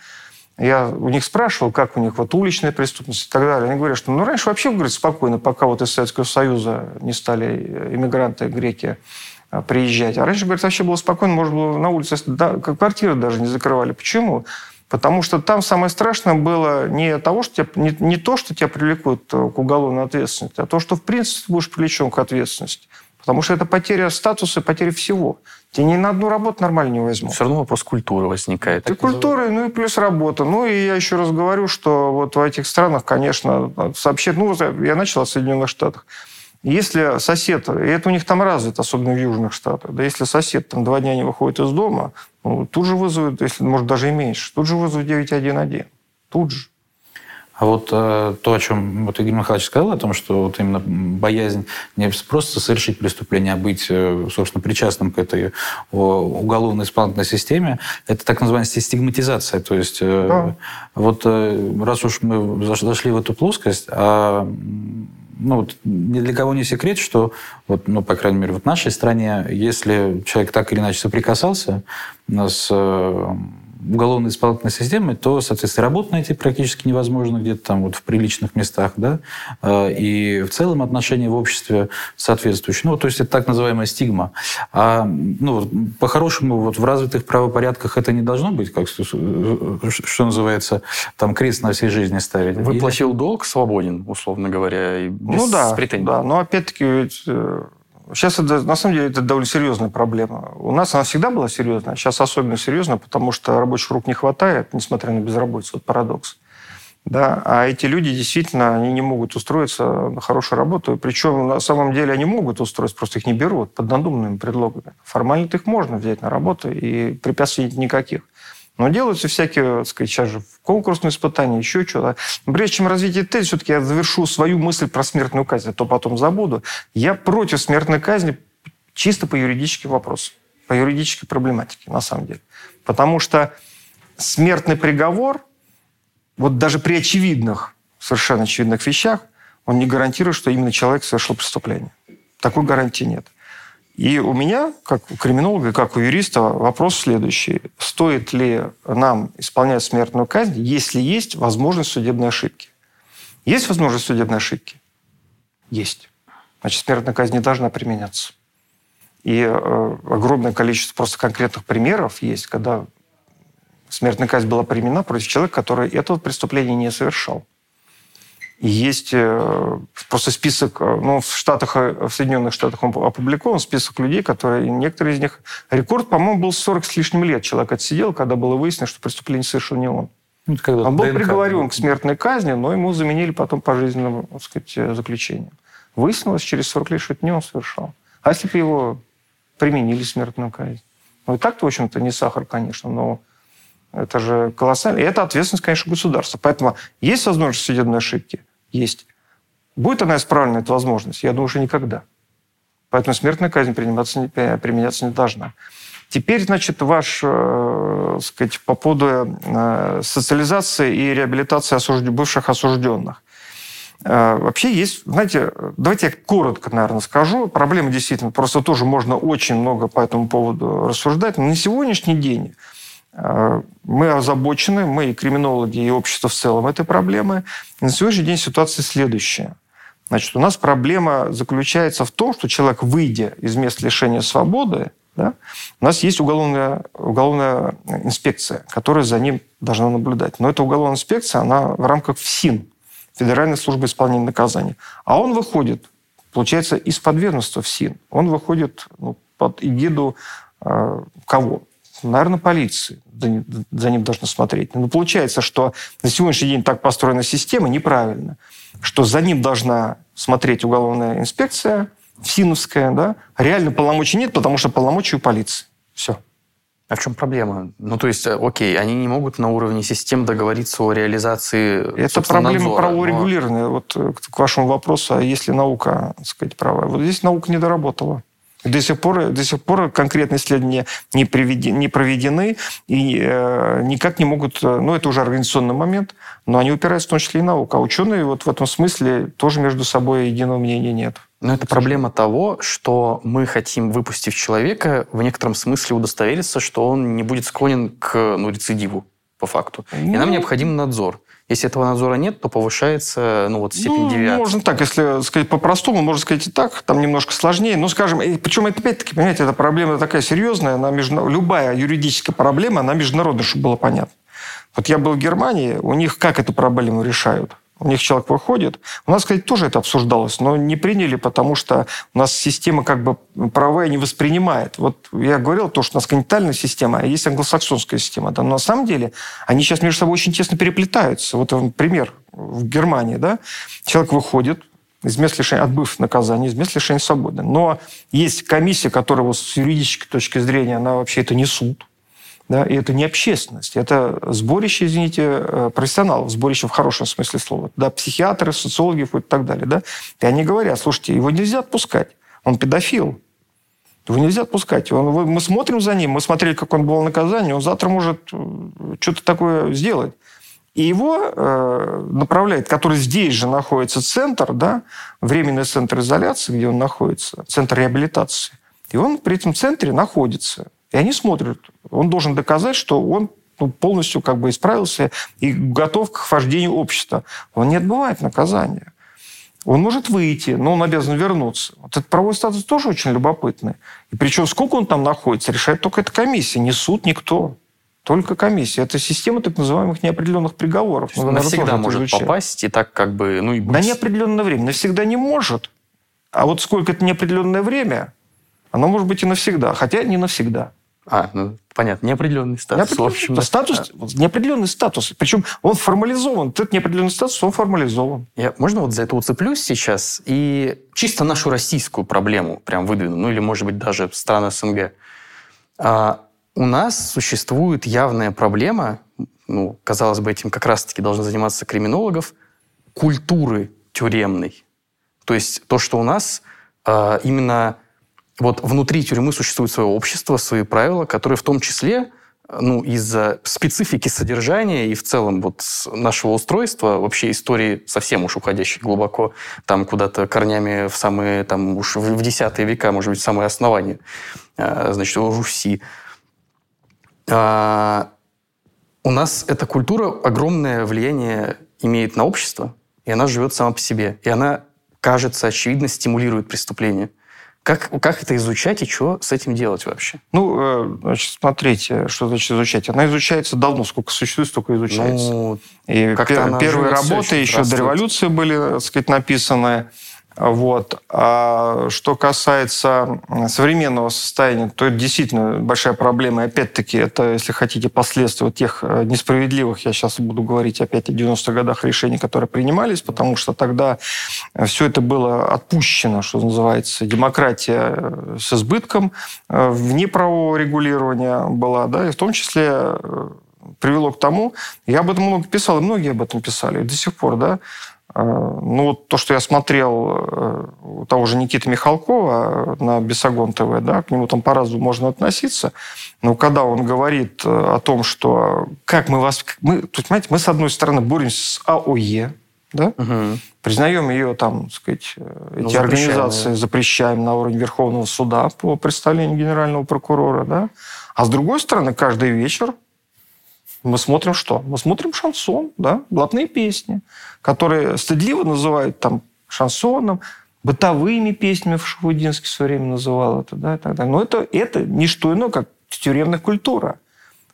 я у них спрашивал, как у них вот уличная преступность и так далее. Они говорят, что ну, раньше вообще, говорит, спокойно, пока вот из Советского Союза не стали иммигранты, греки, а, приезжать. А раньше, говорит, вообще было спокойно, можно было на улице, да, квартиры даже не закрывали. Почему? Потому что там самое страшное было не, того, что тебя, не, не то, что тебя привлекут к уголовной ответственности, а то, что в принципе ты будешь привлечен к ответственности. Потому что это потеря статуса, потеря всего. Тебя ни на одну работу нормально не возьму. Все равно вопрос культуры возникает. И культуры, ну и плюс работа. Ну и я еще раз говорю, что вот в этих странах, конечно, сообщать... Ну, я начал от Соединенных Штатов. Если сосед, и это у них там развито, особенно в южных штатах, да, если сосед там два дня не выходит из дома, ну, тут же вызовут, если, может, даже и меньше, тут же вызовут 911. Тут же. А вот э, то, о чем вот Игорь Михайлович сказал, о том, что вот именно боязнь не просто совершить преступление, а быть, э, собственно, причастным к этой уголовной исполнительной системе, это так называемая стигматизация. То есть э, да. вот э, раз уж мы зашли в эту плоскость, а ну, вот, ни для кого не секрет, что, вот, ну, по крайней мере, вот в нашей стране, если человек так или иначе соприкасался с э, уголовной исполнительной системы, то, соответственно, работу найти практически невозможно где-то там вот в приличных местах, да, а, и в целом отношения в обществе соответствующие. Ну, то есть это так называемая стигма. А, ну, по-хорошему, вот в развитых правопорядках это не должно быть, как, что называется, там крест на всей жизни ставить. Выплатил долг, свободен, условно говоря, и без ну, да, претензий. Да, но опять-таки ведь э, Сейчас это, на самом деле, это довольно серьезная проблема. У нас она всегда была серьезная, а сейчас особенно серьезная, потому что рабочих рук не хватает, несмотря на безработицу. Вот парадокс. Да? А эти люди действительно они не могут устроиться на хорошую работу. Причем на самом деле они могут устроиться, просто их не берут под надуманными предлогами. Формально их можно взять на работу, и препятствий никаких. Но делаются всякие, так сказать, сейчас же конкурсные испытания, еще что-то. Прежде чем развить тезис, все-таки я завершу свою мысль про смертную казнь, а то потом забуду. Я против смертной казни чисто по юридическим вопросам, по юридической проблематике, на самом деле. Потому что смертный приговор вот даже при очевидных, совершенно очевидных вещах, он не гарантирует, что именно человек совершил преступление. Такой гарантии нет. И у меня, как у криминолога, как у юриста, вопрос следующий. Стоит ли нам исполнять смертную казнь, если есть возможность судебной ошибки? Есть возможность судебной ошибки? Есть. Значит, смертная казнь не должна применяться. И э, огромное количество просто конкретных примеров есть, когда смертная казнь была применена против человека, который этого преступления не совершал. Есть э, просто список, э, ну, в Штатах, э, в Соединенных Штатах он опубликован, список людей, которые, некоторые из них, рекорд, по-моему, был 40 с лишним лет человек отсидел, когда было выяснено, что преступление совершил не он. Ну, он был ДНК приговорен к смертной казни, но ему заменили потом пожизненным так сказать, заключением. Выяснилось через 40 лет, что это не он совершал. А если бы его применили смертную казнь? Ну, и так-то, в общем-то, не сахар, конечно, но это же колоссально. И это ответственность, конечно, государства. Поэтому есть возможность судебной ошибки? Есть. Будет она исправлена, эта возможность? Я думаю, что никогда. Поэтому смертная казнь применяться, применяться не должна. Теперь, значит, ваш, э, сказать, по поводу э, социализации и реабилитации осужд... бывших осужденных. Э, вообще есть, знаете, давайте я коротко, наверное, скажу. Проблема действительно, просто тоже можно очень много по этому поводу рассуждать. Но на сегодняшний день мы озабочены, мы и криминологи, и общество в целом этой проблемы. На сегодняшний день ситуация следующая. Значит, у нас проблема заключается в том, что человек, выйдя из мест лишения свободы, да, у нас есть уголовная, уголовная инспекция, которая за ним должна наблюдать. Но эта уголовная инспекция, она в рамках ФСИН, Федеральной службы исполнения наказаний. А он выходит, получается, из подведомства ФСИН. Он выходит ну, под эгиду э, кого? Наверное, полиции. За, ним должны смотреть. Но получается, что на сегодняшний день так построена система неправильно, что за ним должна смотреть уголовная инспекция, ФСИНовская, да? Реально полномочий нет, потому что полномочия у полиции. Все. А в чем проблема? Ну, то есть, э, окей, они не могут на уровне систем договориться о реализации Это проблема правоурегулированная. Но... Вот э, к вашему вопросу, а если наука, так сказать, права? Вот здесь наука не доработала. До сих пор, до сих пор конкретные исследования не, приведи, не проведены и э, никак не могут... Э, ну, это уже организационный момент, но они упираются в том числе и наука. А ученые вот в этом смысле тоже между собой единого мнения нет. Но это проблема того, что мы хотим, выпустив человека, в некотором смысле удостовериться, что он не будет склонен к ну, рецидиву, по факту. Ну, И нам ну, необходим надзор. Если этого надзора нет, то повышается ну, вот, степень ну, девиации. Можно так, если сказать по-простому, можно сказать и так, там немножко сложнее. Но, скажем, причем это опять-таки, понимаете, эта проблема такая серьезная, она между... любая юридическая проблема, она международная, чтобы было понятно. Вот я был в Германии, у них как эту проблему решают? У них человек выходит. У нас, кстати, тоже это обсуждалось, но не приняли, потому что у нас система как бы правовая не воспринимает. Вот я говорил, то, что у нас континентальная система, а есть англосаксонская система. Да, но на самом деле они сейчас между собой очень тесно переплетаются. Вот пример в Германии. Да? Человек выходит, из мест лишения, отбыв наказания, из мест лишения свободы. Но есть комиссия, которая вот с юридической точки зрения, она вообще это не суд. Да, и это не общественность, это сборище, извините, э, профессионалов, сборище в хорошем смысле слова. Да, психиатры, социологи и так далее. Да? И они говорят, слушайте, его нельзя отпускать, он педофил. Его нельзя отпускать. Он, мы смотрим за ним, мы смотрели, как он был наказание, он завтра может э, что-то такое сделать. И его э, направляет, который здесь же находится центр, да, временный центр изоляции, где он находится, центр реабилитации. И он при этом центре находится. И они смотрят. Он должен доказать, что он ну, полностью как бы исправился и готов к вождению общества. Он не отбывает наказание. Он может выйти, но он обязан вернуться. Вот этот правовой статус тоже очень любопытный. И причем сколько он там находится, решает только эта комиссия, не суд, никто. Только комиссия. Это система так называемых неопределенных приговоров. Ну, навсегда может изучать. попасть и так как бы... Ну, и быть. На неопределенное время. Навсегда не может. А вот сколько это неопределенное время, оно может быть и навсегда. Хотя не навсегда. А, ну, понятно, неопределенный статус. Неопределенный, в общем, да. статус, неопределенный статус. Причем он формализован. Этот неопределенный статус, он формализован. Я, можно вот за это уцеплюсь сейчас и чисто нашу российскую проблему прям выдвину, ну или, может быть, даже страны СНГ. А, у нас существует явная проблема, ну, казалось бы, этим как раз-таки должны заниматься криминологов, культуры тюремной. То есть то, что у нас а, именно вот внутри тюрьмы существует свое общество, свои правила, которые в том числе ну, из-за специфики содержания и в целом вот нашего устройства, вообще истории совсем уж уходящей глубоко, там куда-то корнями в самые, там уж в десятые века, может быть, в самое основание, а, значит, Руси. А, у нас эта культура огромное влияние имеет на общество, и она живет сама по себе. И она, кажется, очевидно, стимулирует преступление. Как, как это изучать и что с этим делать вообще? Ну, э, значит, смотрите, что значит изучать. Она изучается давно, сколько существует, столько изучается. Ну, и пер, первые работы еще до революции были, так сказать, написаны. Вот. А что касается современного состояния, то это действительно большая проблема. И опять-таки, это, если хотите, последствия тех э, несправедливых, я сейчас буду говорить опять о 90-х годах решений, которые принимались, потому что тогда все это было отпущено, что называется, демократия э, с избытком, э, вне правового регулирования была, да, и в том числе привело к тому, я об этом много писал, и многие об этом писали, до сих пор, да, ну, вот то, что я смотрел э, у того же Никиты Михалкова на Бесогон ТВ, да, к нему там по-разному можно относиться, но когда он говорит э, о том, что как мы вас... Мы, тут, понимаете, мы, с одной стороны, боремся с АОЕ, да? Угу. Признаем ее, там, так сказать, э, ну, эти ну, организации запрещаем на уровне Верховного суда по представлению генерального прокурора, да? А с другой стороны, каждый вечер мы смотрим что? Мы смотрим шансон, да, блатные песни, которые стыдливо называют там шансоном, бытовыми песнями в Шахудинске в свое время называл это, да, и так далее. Но это, это не что иное, как тюремная культура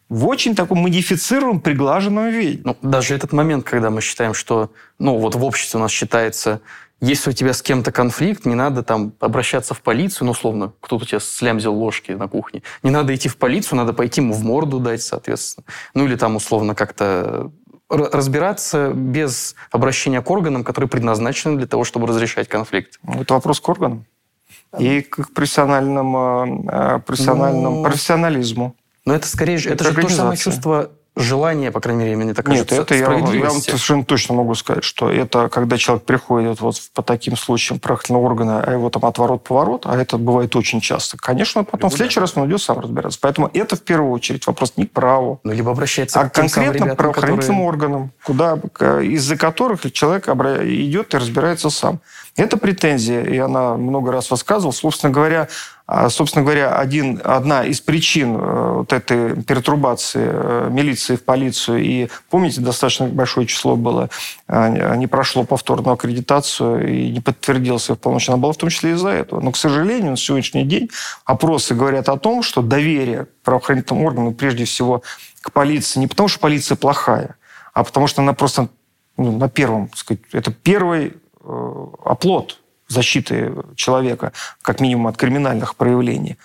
в очень таком модифицированном, приглаженном виде. Ну, даже этот момент, когда мы считаем, что, ну, вот в обществе у нас считается если у тебя с кем-то конфликт, не надо там обращаться в полицию, ну, условно, кто-то у тебя слямзил ложки на кухне. Не надо идти в полицию, надо пойти ему в морду дать, соответственно. Ну, или там, условно, как-то разбираться без обращения к органам, которые предназначены для того, чтобы разрешать конфликт. Ну, это вопрос к органам. И к профессиональному, э, профессиональному ну, профессионализму. Но это скорее это, это же то же самое чувство желание, по крайней мере, мне так кажется, Нет, это я, я вам совершенно точно могу сказать, что это когда человек приходит вот по таким случаям правоохранительного органа, а его там отворот-поворот, а это бывает очень часто, конечно, потом в следующий раз он идет сам разбираться. Поэтому это в первую очередь вопрос не к праву, ну, либо обращается а к конкретным ребятам, правоохранительным которые... органам, куда, из-за которых человек идет и разбирается сам. Это претензия, и она много раз высказывалась. Собственно говоря, собственно говоря, один, одна из причин э, вот этой пертурбации э, милиции в полицию, и помните, достаточно большое число было, а, не прошло повторную аккредитацию и не подтвердился в полночь, она была в том числе из-за этого. Но, к сожалению, на сегодняшний день опросы говорят о том, что доверие к правоохранительным органам, прежде всего к полиции, не потому что полиция плохая, а потому что она просто ну, на первом, сказать, это первый Э, оплот защиты человека, как минимум от криминальных проявлений,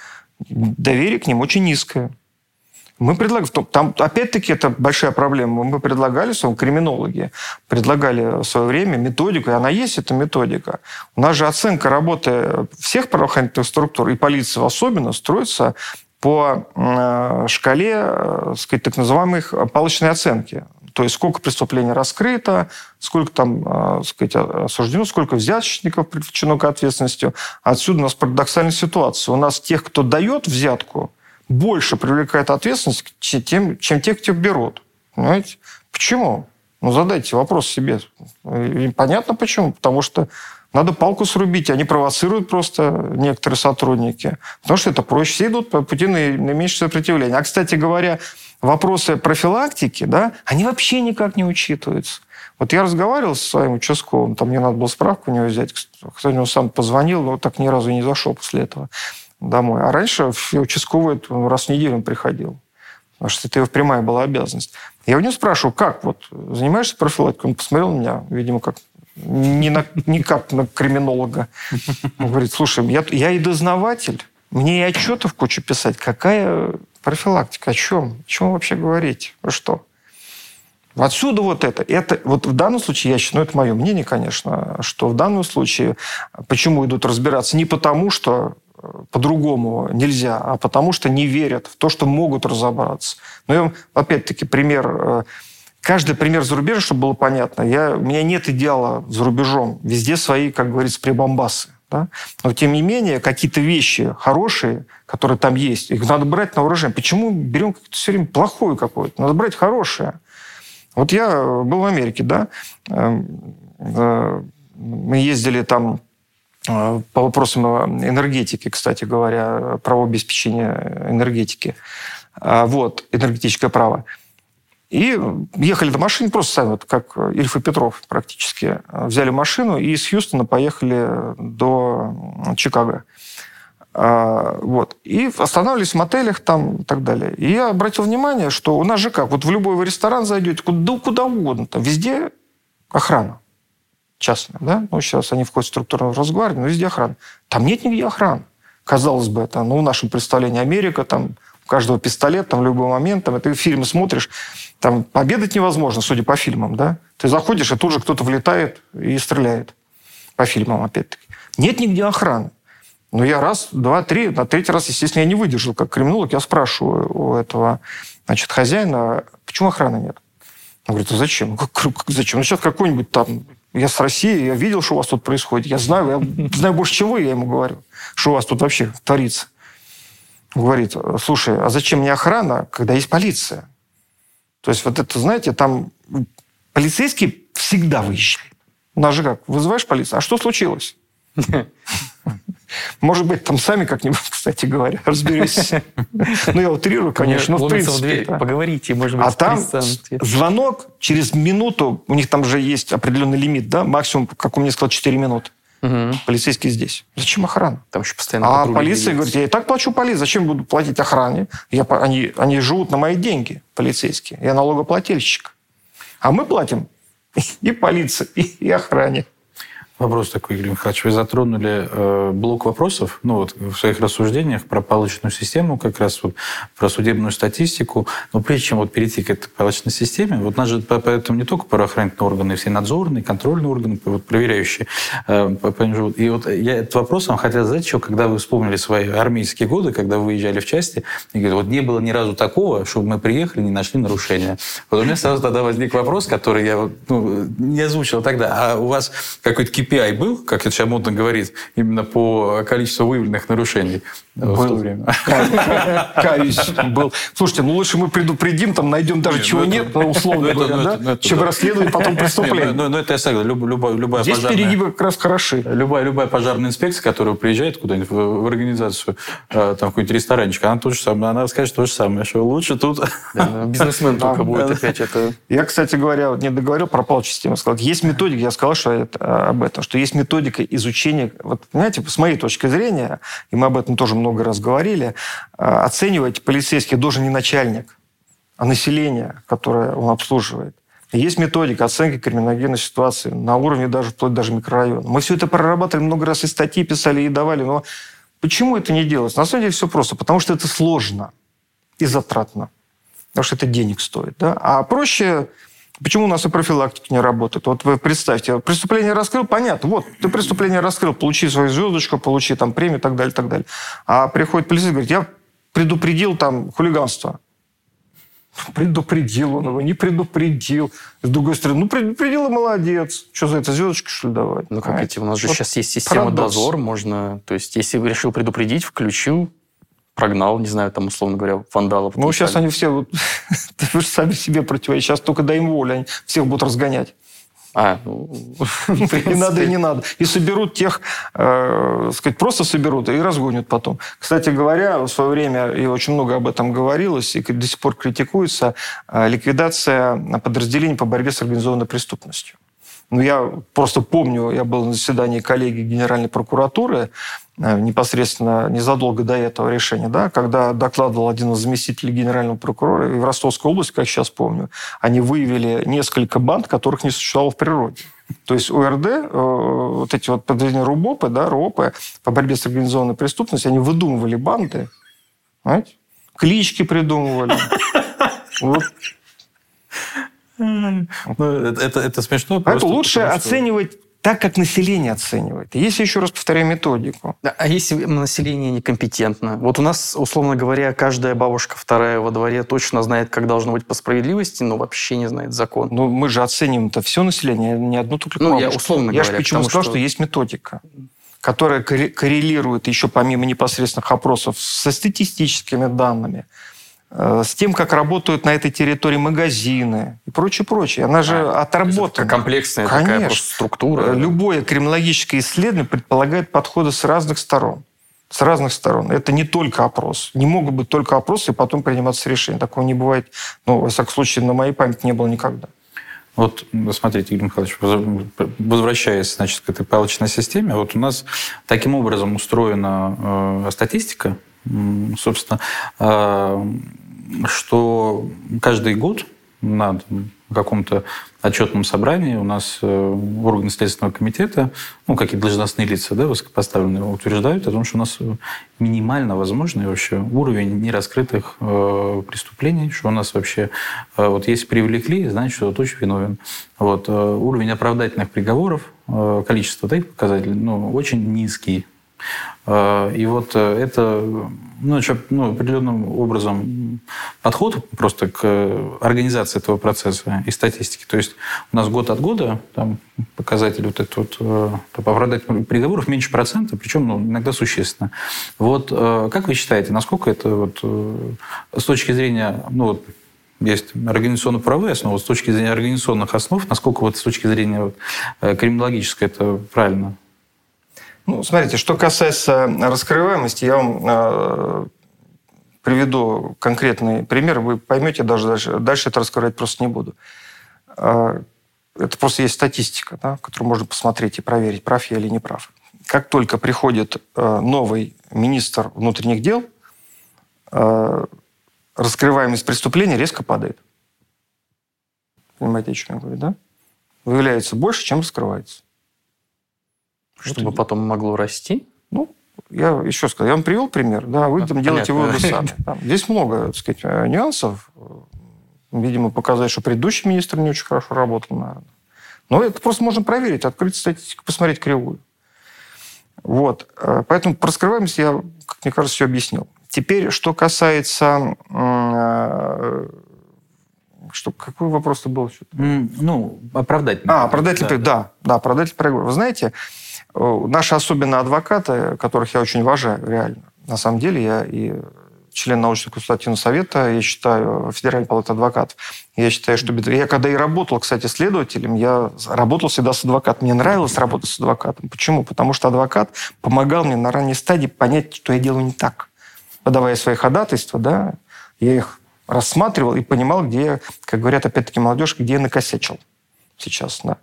доверие к ним очень низкое. Мы предлагали, там опять-таки это большая проблема. Мы предлагали, своем криминологи, предлагали в свое время методику, и она есть, эта методика. У нас же оценка работы всех правоохранительных структур, и полиции особенно, строится по э, шкале э, сказать, так называемых палочной оценки. То есть сколько преступлений раскрыто, сколько там э, сказать, осуждено, сколько взяточников привлечено к ответственности. Отсюда у нас парадоксальная ситуация. У нас тех, кто дает взятку, больше привлекает ответственность, чем, чем тех, кто берут. Понимаете? Почему? Ну, задайте вопрос себе. И понятно почему. Потому что надо палку срубить. Они провоцируют просто некоторые сотрудники. Потому что это проще. Все идут по пути наименьшего сопротивления. А, кстати говоря, вопросы профилактики, да, они вообще никак не учитываются. Вот я разговаривал со своим участковым, там мне надо было справку у него взять, кто нибудь сам позвонил, но так ни разу и не зашел после этого домой. А раньше участковый раз в неделю он приходил. Потому что это его прямая была обязанность. Я у него спрашиваю, как вот, занимаешься профилактикой? Он посмотрел на меня, видимо, как не, на, не как на криминолога. Он говорит, слушай, я, я и дознаватель, мне и отчетов кучу писать. Какая профилактика? О чем? О чем вообще говорить? Вы что? Отсюда вот это. это. Вот в данном случае, я считаю, ну, это мое мнение, конечно, что в данном случае, почему идут разбираться? Не потому, что э, по-другому нельзя, а потому что не верят в то, что могут разобраться. Но я вам, опять-таки, пример э, Каждый пример за рубежа, чтобы было понятно. Я, у меня нет идеала за рубежом. Везде свои, как говорится, прибамбасы. Да? Но, тем не менее, какие-то вещи хорошие, которые там есть, их надо брать на вооружение. Почему берем все время плохое какое-то? Надо брать хорошее. Вот я был в Америке, да, эм, э, мы ездили там э, по вопросам энергетики, кстати говоря, право обеспечения энергетики. А, вот, энергетическое право. И ехали до машины просто сами, вот как Ильф и Петров практически. Взяли машину и из Хьюстона поехали до Чикаго. А, вот. И останавливались в мотелях там и так далее. И я обратил внимание, что у нас же как, вот в любой ресторан зайдете, куда, куда угодно, там везде охрана частная, да? Ну, сейчас они входят в структурную Росгвардию, но везде охрана. Там нет нигде охраны. Казалось бы, это, ну, в нашем представлении Америка, там каждого пистолет, там, в любой момент, там, ты фильмы смотришь, там, обедать невозможно, судя по фильмам, да? Ты заходишь, и тут же кто-то влетает и стреляет. По фильмам, опять-таки. Нет нигде охраны. Ну, я раз, два, три, на третий раз, естественно, я не выдержал. Как криминолог я спрашиваю у этого, значит, хозяина, почему охраны нет? Он говорит, а зачем? Зачем? Ну, сейчас какой-нибудь там... Я с России, я видел, что у вас тут происходит. Я знаю, я знаю больше, вы, я ему говорю. Что у вас тут вообще творится говорит, слушай, а зачем мне охрана, когда есть полиция? То есть вот это, знаете, там полицейский всегда выезжает. У нас же как, вызываешь полицию, а что случилось? Может быть, там сами как-нибудь, кстати говоря, разберетесь. Ну, я утрирую, конечно, но в принципе. Поговорите, может быть, А там звонок через минуту, у них там же есть определенный лимит, да, максимум, как у меня сказал, 4 минуты. Угу. Полицейский здесь. Зачем охрана? Там еще постоянно А полиция говорит, я и так плачу полиции, зачем буду платить охране? Я, они, они живут на мои деньги, полицейские. Я налогоплательщик. А мы платим и полиции, и, и охране. Вопрос такой, Игорь Михайлович. Вы затронули э, блок вопросов ну, вот, в своих рассуждениях про палочную систему, как раз вот, про судебную статистику. Но прежде чем вот перейти к этой палочной системе, вот нас же поэтому не только правоохранительные органы, все надзорные, контрольные органы, вот, проверяющие. Э, и вот я этот вопрос вам хотел задать еще, когда вы вспомнили свои армейские годы, когда вы выезжали в части, и говорят, вот не было ни разу такого, чтобы мы приехали, не нашли нарушения. Вот у меня сразу тогда возник вопрос, который я ну, не озвучил тогда. А у вас какой-то KPI был, как это сейчас модно говорить, именно по количеству выявленных нарушений в то время? Каюсь, был. Слушайте, ну лучше мы предупредим, там найдем даже чего ну нет, условно ну, говоря, чем расследовать потом преступление. Ну, это я согласен. Любая Здесь перегибы как раз хороши. Любая, любая пожарная инспекция, которая приезжает куда-нибудь в организацию, э, там какой-нибудь ресторанчик, она то же самое, она скажет то же самое, что лучше тут... Бизнесмен только будет опять это... Я, кстати говоря, не договорил про палочную систему. Сказал, есть методика, я сказал что об этом, что есть методика изучения, вот, понимаете, с моей точки зрения, и мы об этом тоже много раз говорили, а, оценивать полицейских должен не начальник, а население, которое он обслуживает. Есть методика оценки криминогенной ситуации на уровне даже вплоть даже микрорайона. Мы все это прорабатывали много раз, и статьи писали, и давали, но почему это не делается? На самом деле все просто, потому что это сложно и затратно, потому что это денег стоит. Да? А проще Почему у нас и профилактика не работает? Вот вы представьте, преступление раскрыл, понятно, вот, ты преступление раскрыл, получи свою звездочку, получи там премию и так далее, и так далее. А приходит полицейский говорит, я предупредил там хулиганство. Предупредил он его, не предупредил. С другой стороны, ну, предупредил и молодец. Что за это, звездочку, что ли, давать? Ну, как видите, у нас же вот сейчас есть система парадокс. дозор, можно... То есть, если решил предупредить, включил, прогнал, не знаю, там, условно говоря, вандалов. Ну, сейчас они все, вот, вы же сами себе противостоите. Сейчас только дай им волю, они всех будут разгонять. А, ну, и надо, и не надо. И соберут тех, э, сказать, просто соберут и разгонят потом. Кстати говоря, в свое время, и очень много об этом говорилось, и до сих пор критикуется, э, ликвидация подразделений по борьбе с организованной преступностью. Ну, я просто помню, я был на заседании коллеги Генеральной прокуратуры, непосредственно незадолго до этого решения, да, когда докладывал один из заместителей генерального прокурора, и в Ростовской области, как сейчас помню, они выявили несколько банд, которых не существовало в природе. То есть УРД, э, вот эти вот подразделения РУБОПы, да, РОПы по борьбе с организованной преступностью, они выдумывали банды, знаете, клички придумывали. Вот. Ну, это, это, это смешно. Это лучше оценивать так, как население оценивает. Если, еще раз повторяю, методику. А если население некомпетентно? Вот у нас, условно говоря, каждая бабушка вторая во дворе точно знает, как должно быть по справедливости, но вообще не знает закон. Ну, мы же оценим это все население, не одну только Ну, я условно я говоря. Я же почему сказал, что... что есть методика. которая коррелирует еще помимо непосредственных опросов со статистическими данными, с тем, как работают на этой территории магазины и прочее, прочее. Она же а, отработана. Комплексная Конечно. такая структура. Любое криминологическое исследование предполагает подходы с разных сторон. С разных сторон. Это не только опрос. Не могут быть только опросы и потом приниматься решения. Такого не бывает, ну, во всяком случае, на моей памяти не было никогда. Вот смотрите, Игорь Михайлович, возвращаясь значит, к этой палочной системе, вот у нас таким образом устроена э, статистика, собственно, э, что каждый год на каком-то отчетном собрании у нас э, органы Следственного комитета, ну, какие должностные лица, да, высокопоставленные, утверждают о том, что у нас минимально возможный вообще уровень нераскрытых э, преступлений, что у нас вообще э, вот если привлекли, значит, что точно виновен. Вот, э, уровень оправдательных приговоров, э, количество таких показателей, ну, очень низкий. Э, и вот э, это ну, ну, определенным образом подход просто к организации этого процесса и статистики. То есть у нас год от года там, показатель вот этот вот э, по оправдательным приговоров меньше процента, причем ну, иногда существенно. Вот как вы считаете, насколько это вот с точки зрения ну, вот, есть организационно-правовые основы, с точки зрения организационных основ, насколько вот с точки зрения вот, криминологической это правильно? Ну, смотрите, что касается раскрываемости, я вам э, приведу конкретный пример, вы поймете даже дальше. Дальше это раскрывать просто не буду. Э, это просто есть статистика, да, которую можно посмотреть и проверить, прав я или не прав. Как только приходит э, новый министр внутренних дел, раскрываемость преступления резко падает. Понимаете, о чем я говорю, да? Выявляется больше, чем раскрывается. Чтобы вот, потом могло расти? Ну, я еще сказал, я вам привел пример, да, вы там делаете выводы сами. Здесь много, так сказать, э, нюансов. Видимо, показать, что предыдущий министр не очень хорошо работал, наверное. Но это просто можно проверить, открыть статистику, посмотреть кривую. Вот. Э, поэтому про скрываемость я, как мне кажется, все объяснил. Теперь, что касается... Э, что, какой вопрос-то был? Ну, оправдательный. А, оправдательный, да, да, да оправдательный приговор. Вы знаете, наши особенно адвокаты, которых я очень уважаю, реально. На самом деле я и член научно-консультативного совета, я считаю, Федеральной палаты адвокатов. Я считаю, что... Я когда и работал, кстати, следователем, я работал всегда с адвокатом. Мне нравилось работать с адвокатом. Почему? Потому что адвокат помогал мне на ранней стадии понять, что я делаю не так. Подавая свои ходатайства, да, я их рассматривал и понимал, где, как говорят опять-таки молодежь, где я накосячил сейчас, да.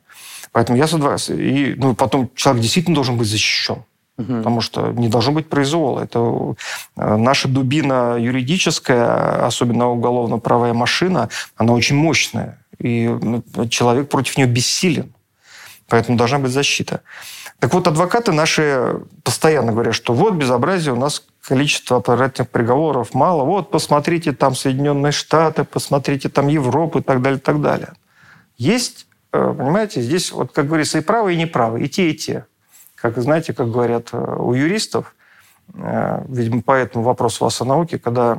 Поэтому я за И ну, потом человек действительно должен быть защищен. Угу. Потому что не должно быть произвола. Это э, наша дубина юридическая, особенно уголовно-правая машина, она очень мощная. И ну, человек против нее бессилен. Поэтому должна быть защита. Так вот, адвокаты наши постоянно говорят, что вот безобразие, у нас количество оправдательных приговоров мало. Вот, посмотрите там Соединенные Штаты, посмотрите там Европу и так далее, и так далее. Есть понимаете, здесь, вот, как говорится, и правы, и неправы, и те, и те. Как знаете, как говорят э, у юристов, э, видимо, по этому вопросу у вас о науке, когда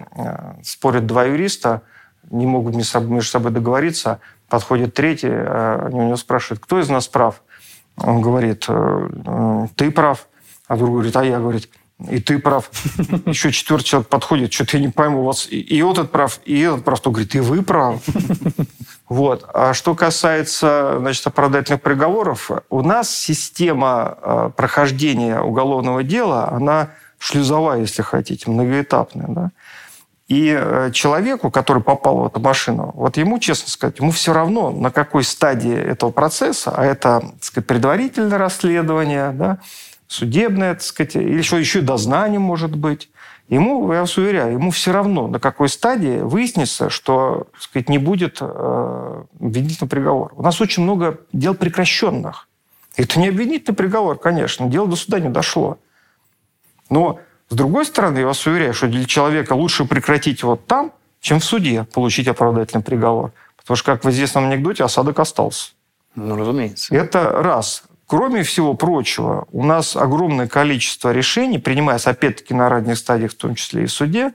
спорят два юриста, не могут между собой договориться, подходит третий, они у него спрашивают, кто из нас прав? Он говорит, ты прав. А другой говорит, а я, говорит, и ты прав. Еще четвертый человек подходит, что-то я не пойму, у вас и, и этот прав, и этот прав. То говорит, и вы прав. Вот. А что касается значит, оправдательных приговоров, у нас система э, прохождения уголовного дела, она шлюзовая, если хотите, многоэтапная. Да? И э, человеку, который попал в эту машину, вот ему, честно сказать, ему все равно, на какой стадии этого процесса, а это, так сказать, предварительное расследование, да, судебное, так сказать, или еще, еще и дознание может быть, Ему, я вас уверяю, ему все равно, на какой стадии выяснится, что так сказать, не будет э, обвинительного приговора. У нас очень много дел прекращенных. Это не обвинительный приговор, конечно, дело до суда не дошло. Но, с другой стороны, я вас уверяю, что для человека лучше прекратить вот там, чем в суде получить оправдательный приговор. Потому что, как в известном анекдоте, осадок остался. Ну, разумеется. Это раз. Кроме всего прочего, у нас огромное количество решений, принимаясь опять-таки на ранних стадиях, в том числе и в суде,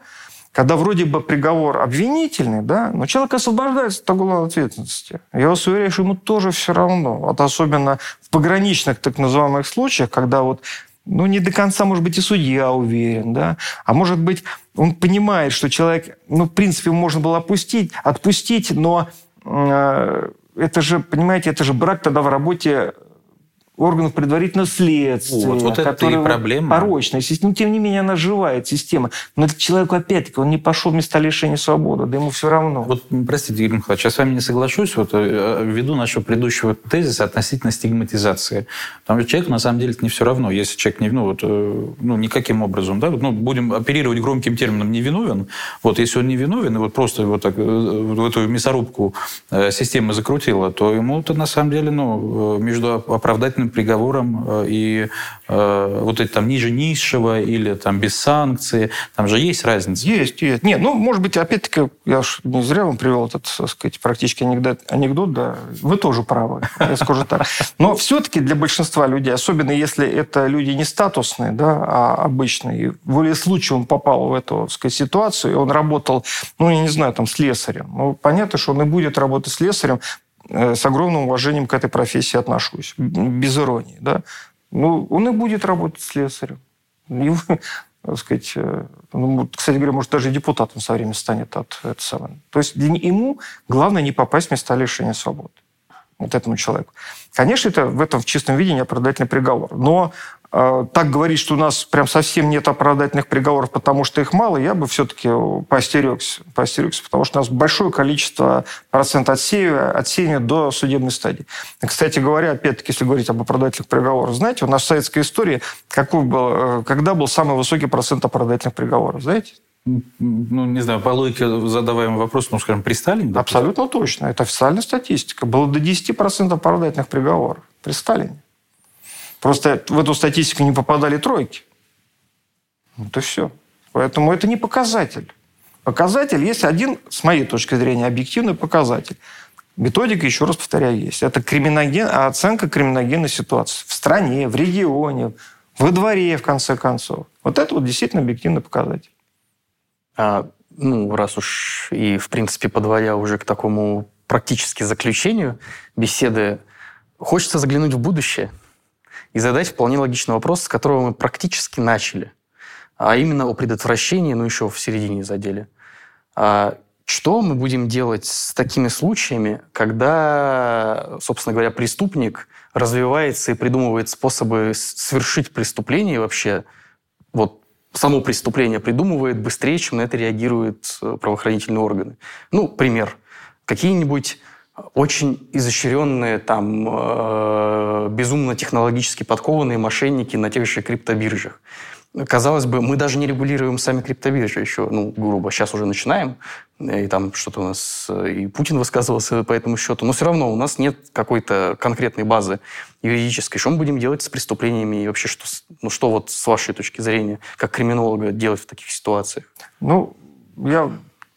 когда вроде бы приговор обвинительный, да, но человек освобождается от уголовной ответственности. Я вас уверяю, что ему тоже все равно. Вот особенно в пограничных так называемых случаях, когда вот ну, не до конца, может быть, и судья уверен, да, а может быть, он понимает, что человек, ну, в принципе, можно было опустить, отпустить, но э, это же, понимаете, это же брак тогда в работе органов предварительного следствия, вот, вот это и проблема. порочная система. Но, тем не менее, она живая система. Но этот человек, опять-таки, он не пошел в места лишения свободы, да ему все равно. Вот, простите, Игорь Михайлович, я с вами не соглашусь вот, э, ввиду нашего предыдущего тезиса относительно стигматизации. Потому что человеку, на самом деле, это не все равно. Если человек не, ну, вот, э, ну, никаким образом, да, ну, будем оперировать громким термином «невиновен», вот, если он не виновен, и вот просто вот так, э, в эту мясорубку система закрутила, то ему-то, на самом деле, ну, между оправдательным приговором э, и э, вот это там ниже низшего или там без санкции, там же есть разница. Есть, есть. Нет, ну, может быть, опять-таки, я уж не зря вам привел этот, так сказать, практически анекдот, анекдот, да, вы тоже правы, я скажу так. Но все-таки для большинства людей, особенно если это люди не статусные, да, а обычные, в воле случая он попал в эту, так сказать, ситуацию, и он работал, ну, я не знаю, там, слесарем. Ну, понятно, что он и будет работать слесарем, Э, с огромным уважением к этой профессии отношусь, без иронии, да. Ну, он и будет работать слесарем. Его, так сказать, э, ну, кстати говоря, может, даже депутатом со временем станет от этого самого. То есть ему главное не попасть в места лишения свободы. Вот этому человеку. Конечно, это в этом в чистом виде не оправдательный приговор. Но э, так говорить, что у нас прям совсем нет оправдательных приговоров, потому что их мало, я бы все-таки поостерегся, поостерегся, потому что у нас большое количество процент отсеивания, отсеяния до судебной стадии. Кстати говоря, опять-таки, если говорить об оправдательных приговорах, знаете, у нас в советской истории какой был, э, когда был самый высокий процент оправдательных приговоров, знаете? ну, не знаю, по логике задаваемый вопрос, ну, скажем, при Сталине? Абсолютно точно. Это официальная статистика. Было до 10% оправдательных приговоров при Сталине. Просто в эту статистику не попадали тройки. Вот и все. Поэтому это не показатель. Показатель есть один, с моей точки зрения, объективный показатель. Методика, еще раз повторяю, есть. Это криминоген, оценка криминогенной ситуации в стране, в регионе, во дворе, в конце концов. Вот это вот действительно объективный показатель. А, ну, раз уж и, в принципе, подводя уже к такому практически заключению беседы, хочется заглянуть в будущее и задать вполне логичный вопрос, с которого мы практически начали, а именно о предотвращении, ну, еще в середине задели. А что мы будем делать с такими случаями, когда, собственно говоря, преступник развивается и придумывает способы совершить преступление вообще вот само преступление придумывает быстрее, чем на это реагируют э, правоохранительные органы. Ну, пример. Какие-нибудь очень изощренные, там, э, безумно технологически подкованные мошенники на тех же криптобиржах казалось бы, мы даже не регулируем сами криптобиржи еще, ну, грубо, сейчас уже начинаем, и там что-то у нас, и Путин высказывался по этому счету, но все равно у нас нет какой-то конкретной базы юридической. Что мы будем делать с преступлениями и вообще, что, ну, что вот с вашей точки зрения, как криминолога, делать в таких ситуациях? Ну, я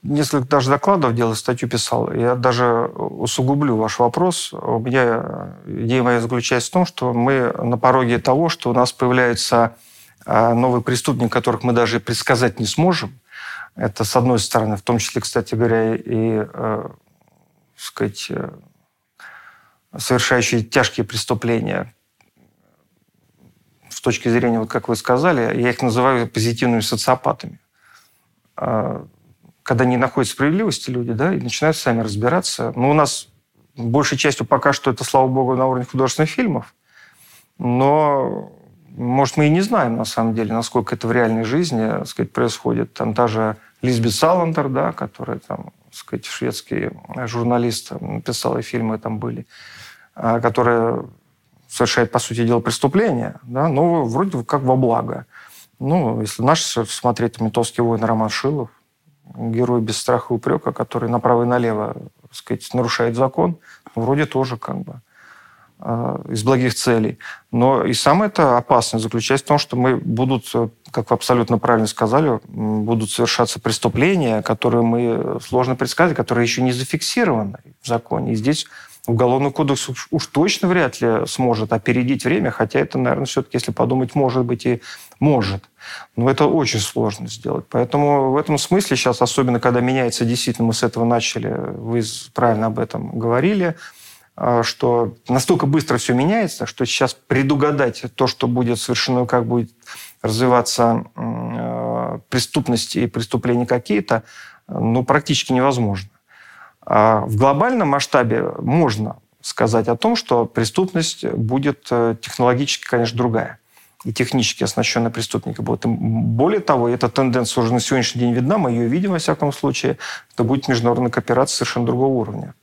несколько даже докладов делал, статью писал. Я даже усугублю ваш вопрос. У меня идея моя заключается в том, что мы на пороге того, что у нас появляется а новый преступник, которых мы даже предсказать не сможем. Это с одной стороны, в том числе, кстати говоря, и, э, сказать, э, совершающие тяжкие преступления. С точки зрения, вот как вы сказали, я их называю позитивными социопатами. Когда не находят справедливости люди, да, и начинают сами разбираться. Но ну, у нас большей частью пока что это, слава богу, на уровне художественных фильмов. Но может, мы и не знаем, на самом деле, насколько это в реальной жизни так сказать, происходит. Там та же Лизбет Саландер, да, которая там, так сказать, шведский журналист, написала, и фильмы там были, а, которая совершает, по сути дела, преступление, да, но вроде как во благо. Ну, если наш смотреть «Ментовский воин» Роман Шилов, герой без страха и упрека, который направо и налево, так сказать, нарушает закон, вроде тоже как бы Э, из благих целей. Но и самое это опасное заключается в том, что мы будут, э, как вы абсолютно правильно сказали, будут совершаться преступления, которые мы сложно предсказать, которые еще не зафиксированы в законе. И здесь Уголовный кодекс уж, уж точно вряд ли сможет опередить время, хотя это, наверное, все-таки, если подумать, может быть и может. Но это очень сложно сделать. Поэтому в этом смысле сейчас, особенно когда меняется, действительно, мы с этого начали, вы правильно об этом говорили, э, что настолько быстро все меняется, что сейчас предугадать то, что будет совершено, как будет развиваться э, преступность и преступления какие-то, ну, практически невозможно. А в глобальном масштабе можно сказать о том, что преступность будет э, технологически, конечно, другая. И технически оснащенные преступники будут. И более того, эта тенденция уже на сегодняшний день видна, мы ее видим во всяком случае, это будет международная кооперация совершенно другого уровня.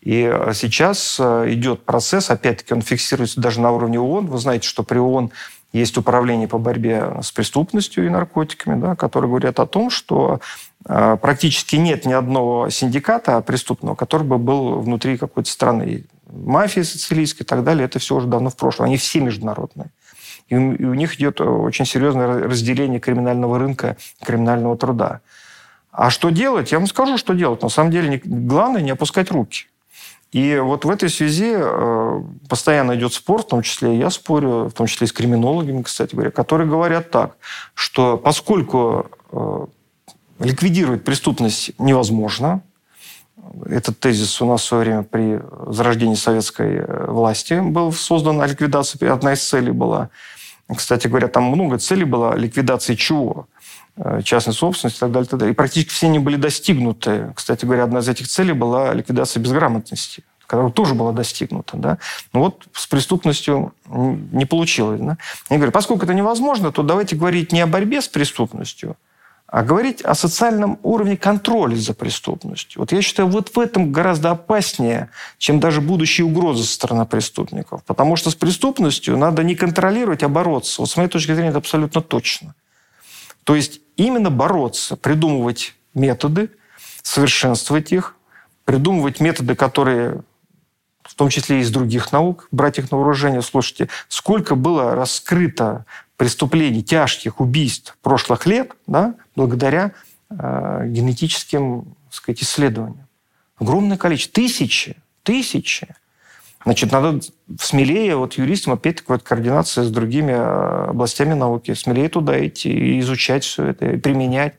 И э, сейчас э, идет процесс, опять-таки он фиксируется даже на уровне ООН. Вы знаете, что при ООН есть управление по борьбе с преступностью и наркотиками, да, которые говорят о том, что э, практически нет ни одного синдиката преступного, который бы был внутри какой-то страны. Мафии сицилийской и так далее, это все уже давно в прошлом. Они все международные. И у, них идет очень серьезное разделение криминального рынка, криминального труда. А что делать? Я вам скажу, что делать. На самом деле, главное не опускать руки. И вот в этой связи э, постоянно идет спор, в том числе я спорю, в том числе и с криминологами, кстати говоря, которые говорят так, что поскольку э, ликвидировать преступность невозможно, этот тезис у нас в свое время при зарождении советской э, власти был создан, а ликвидация одна из целей была. Кстати говоря, там много целей было, ликвидации чего? частной собственности и так далее, и так далее. И практически все они были достигнуты. Кстати говоря, одна из этих целей была ликвидация безграмотности которая тоже была достигнута. Да? Но вот с преступностью не получилось. Да? Я говорю, поскольку это невозможно, то давайте говорить не о борьбе с преступностью, а говорить о социальном уровне контроля за преступностью. Вот я считаю, вот в этом гораздо опаснее, чем даже будущие угрозы со стороны преступников. Потому что с преступностью надо не контролировать, а бороться. Вот с моей точки зрения это абсолютно точно. То есть именно бороться, придумывать методы, совершенствовать их, придумывать методы, которые в том числе и из других наук, брать их на вооружение. Слушайте, сколько было раскрыто преступлений, тяжких убийств прошлых лет, да, благодаря э, генетическим так сказать, исследованиям. Огромное количество. Тысячи. Тысячи. Значит, надо смелее, вот юристам, опять-таки, вот координация с другими э, областями науки, смелее туда идти и изучать все это, и применять.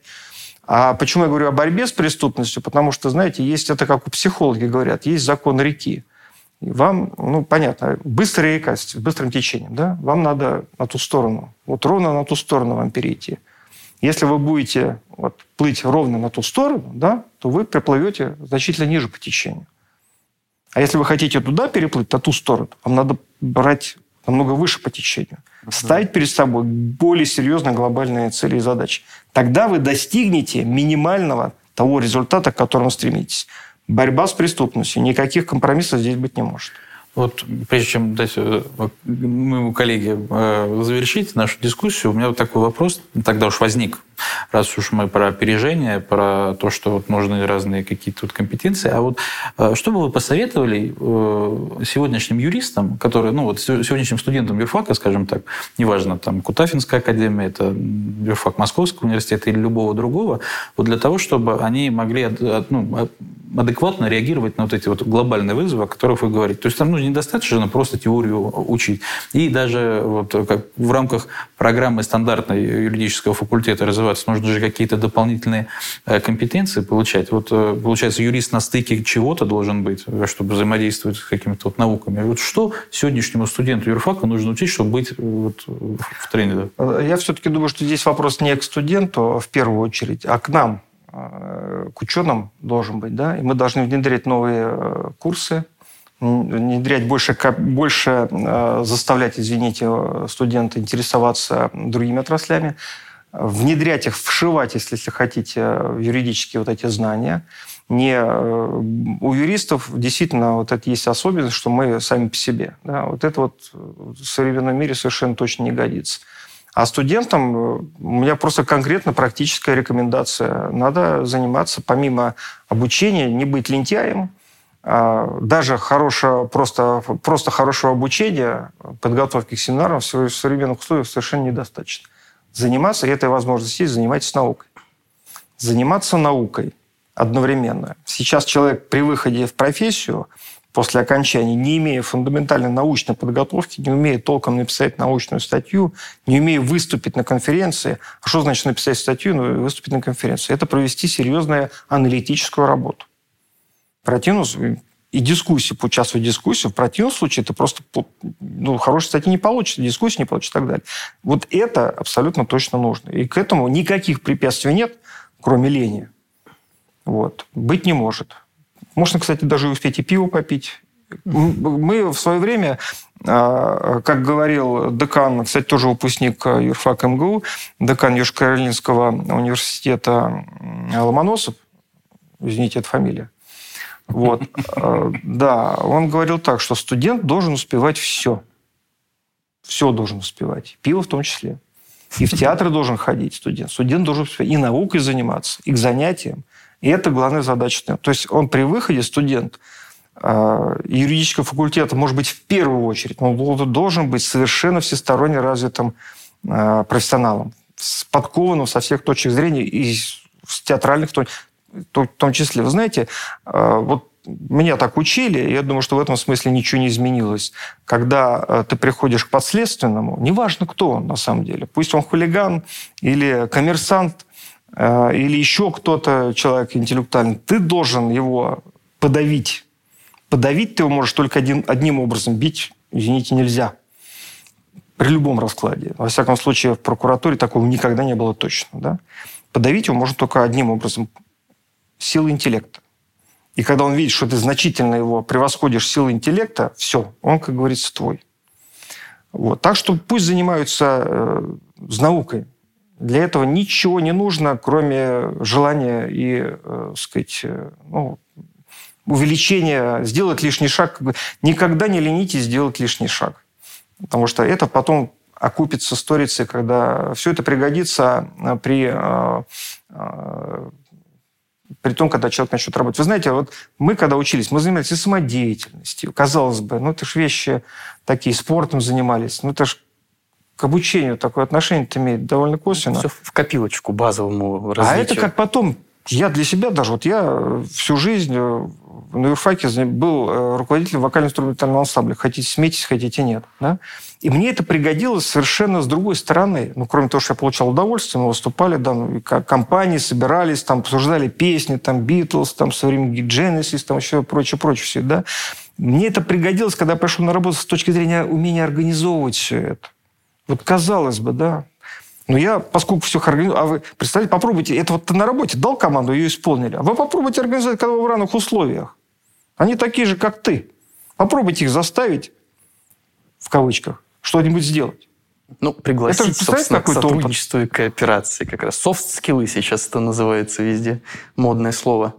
А почему я говорю о борьбе с преступностью? Потому что, знаете, есть это, как у психологи говорят, есть закон реки. Вам, ну, понятно, быстрая река с быстрым течением, да? Вам надо на ту сторону. Вот ровно на ту сторону вам перейти. Если вы будете вот, плыть ровно на ту сторону, да, то вы приплывете значительно ниже по течению. А если вы хотите туда переплыть, на ту сторону, вам надо брать намного выше по течению. Ставить перед собой более серьезные глобальные цели и задачи. Тогда вы достигнете минимального того результата, к которому стремитесь. Борьба с преступностью. Никаких компромиссов здесь быть не может. Вот прежде чем дать э, моему коллеге э, завершить нашу дискуссию, у меня вот такой вопрос тогда уж возник. Раз уж мы про опережение, про то, что вот нужны разные какие-то вот компетенции. А вот э, что бы вы посоветовали сегодняшним юристам, которые, ну вот сегодняшним студентам юрфака, скажем так, неважно, там Кутафинская академия, это юрфак Московского университета или любого другого, вот для того, чтобы они могли ну, адекватно реагировать на вот эти вот глобальные вызовы, о которых вы говорите. То есть там ну, недостаточно просто теорию учить. И даже вот как в рамках программы стандартной юридического факультета развиваться нужно же какие-то дополнительные э, компетенции получать. Вот э, получается, юрист на стыке чего-то должен быть, чтобы взаимодействовать с какими-то вот науками. Вот что сегодняшнему студенту юрфака нужно учить, чтобы быть вот в тренере? Я все-таки думаю, что здесь вопрос не к студенту а в первую очередь, а к нам, э, к ученым должен быть. Да? И мы должны внедрять новые курсы, внедрять больше, больше э, заставлять, извините, студента интересоваться другими отраслями, внедрять их, вшивать, если, если хотите, в юридические вот эти знания. Не, э, у юристов действительно вот это есть особенность, что мы сами по себе. Да? Вот это вот в современном мире совершенно точно не годится. А студентам э, у меня просто конкретно практическая рекомендация. Надо заниматься, помимо обучения, не быть лентяем, а, даже хорошего, просто, просто хорошего обучения, подготовки к семинарам в современных условиях совершенно недостаточно. Заниматься, и этой возможности есть, занимайтесь наукой. Заниматься наукой одновременно. Сейчас человек при выходе в профессию после окончания, не имея фундаментальной научной подготовки, не умея толком написать научную статью, не умея выступить на конференции. А что значит написать статью, ну, выступить на конференции? Это провести серьезную аналитическую работу. Противном и дискуссии, поучаствовать в дискуссии. В противном случае ты просто ну, хорошей статьи не получишь, дискуссии не получишь и так далее. Вот это абсолютно точно нужно. И к этому никаких препятствий нет, кроме лени. Вот. Быть не может. Можно, кстати, даже успеть и пиво попить. Мы в свое время, а, как говорил декан, кстати, тоже выпускник юрфак МГУ, декан Южно-Каролинского университета Ломоносов, извините, это фамилия, вот. Э, да, он говорил так, что студент должен успевать все. Все должен успевать. Пиво в том числе. И в театр должен ходить студент. Студент должен успевать и наукой заниматься, и к занятиям. И это главная задача. То есть он при выходе, студент э, юридического факультета, может быть, в первую очередь, он должен быть совершенно всесторонне развитым э, профессионалом, подкованным со всех точек зрения, и с театральных, в том числе. Вы знаете, э, вот меня так учили, я думаю, что в этом смысле ничего не изменилось. Когда э, ты приходишь к подследственному, неважно, кто он на самом деле, пусть он хулиган или коммерсант, э, или еще кто-то, человек интеллектуальный, ты должен его подавить. Подавить ты его можешь только один, одним образом. Бить, извините, нельзя. При любом раскладе. Во всяком случае, в прокуратуре такого никогда не было точно. Да? Подавить его можно только одним образом силы интеллекта. И когда он видит, что ты значительно его превосходишь силой интеллекта, все, он, как говорится, твой. Вот. Так что пусть занимаются э, с наукой. Для этого ничего не нужно, кроме желания и, э, сказать, э, ну, увеличения, сделать лишний шаг. Никогда не ленитесь сделать лишний шаг. Потому что это потом окупится сторицей, когда все это пригодится э, при э, э, при том, когда человек начнет работать. Вы знаете, вот мы, когда учились, мы занимались и самодеятельностью. Казалось бы, ну это же вещи такие, спортом занимались. Ну это же к обучению такое отношение имеет довольно косвенно. Все в копилочку базовому развитию. А это как потом, я для себя даже, вот я всю жизнь э, на юрфаке был э, руководителем вокально-инструментального ансамбля. Хотите смейтесь, хотите нет. Да? И мне это пригодилось совершенно с другой стороны. Ну, кроме того, что я получал удовольствие, мы выступали, да, ну, компании собирались, там, обсуждали песни, там, Битлз, там, современный Genesis, там, еще прочее, прочее все, да. Мне это пригодилось, когда я пошел на работу с точки зрения умения организовывать все это. Вот казалось бы, да. Но я, поскольку все организую... А вы, представьте, попробуйте, это вот ты на работе дал команду, ее исполнили. А вы попробуйте организовать, когда вы в равных условиях. Они такие же, как ты. Попробуйте их заставить, в кавычках, что-нибудь сделать. Ну, пригласить, это, собственно, к сотрудничеству и кооперации как раз. Софт-скиллы сейчас это называется везде, модное слово.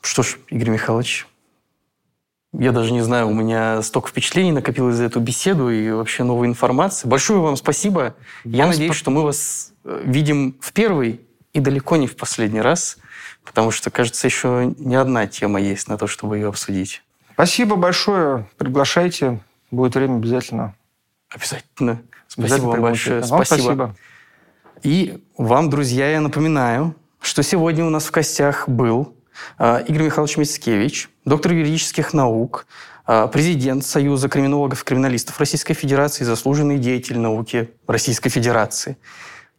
Что ж, Игорь Михайлович, я даже не знаю, у меня столько впечатлений накопилось за эту беседу и вообще новой информации. Большое вам спасибо. Я надеюсь, что мы вас э, видим в первый и далеко не в последний раз, потому что, кажется, еще не одна тема есть на то, чтобы ее обсудить. Спасибо большое. Приглашайте. Будет время обязательно. Обязательно. Спасибо вам большое. Вам спасибо. спасибо. И вам, друзья, я напоминаю, что сегодня у нас в гостях был Игорь Михайлович Мицкевич, доктор юридических наук, а, президент Союза криминологов и криминалистов Российской Федерации, заслуженный деятель науки Российской Федерации.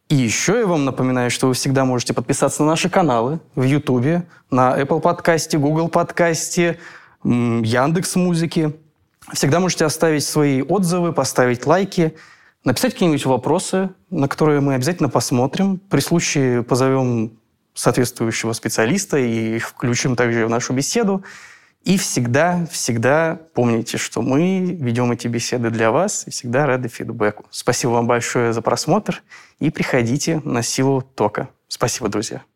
И еще я вам напоминаю, что вы всегда можете подписаться на наши каналы в YouTube, на Apple подкасте, Google подкасте, Яндекс Музыки. Всегда можете оставить свои отзывы, поставить лайки, написать какие-нибудь вопросы, на которые мы обязательно посмотрим. При случае позовем соответствующего специалиста и включим также в нашу беседу. И всегда, всегда помните, что мы ведем эти беседы для вас и всегда рады фидбэку. Спасибо вам большое за просмотр и приходите на силу тока. Спасибо, друзья.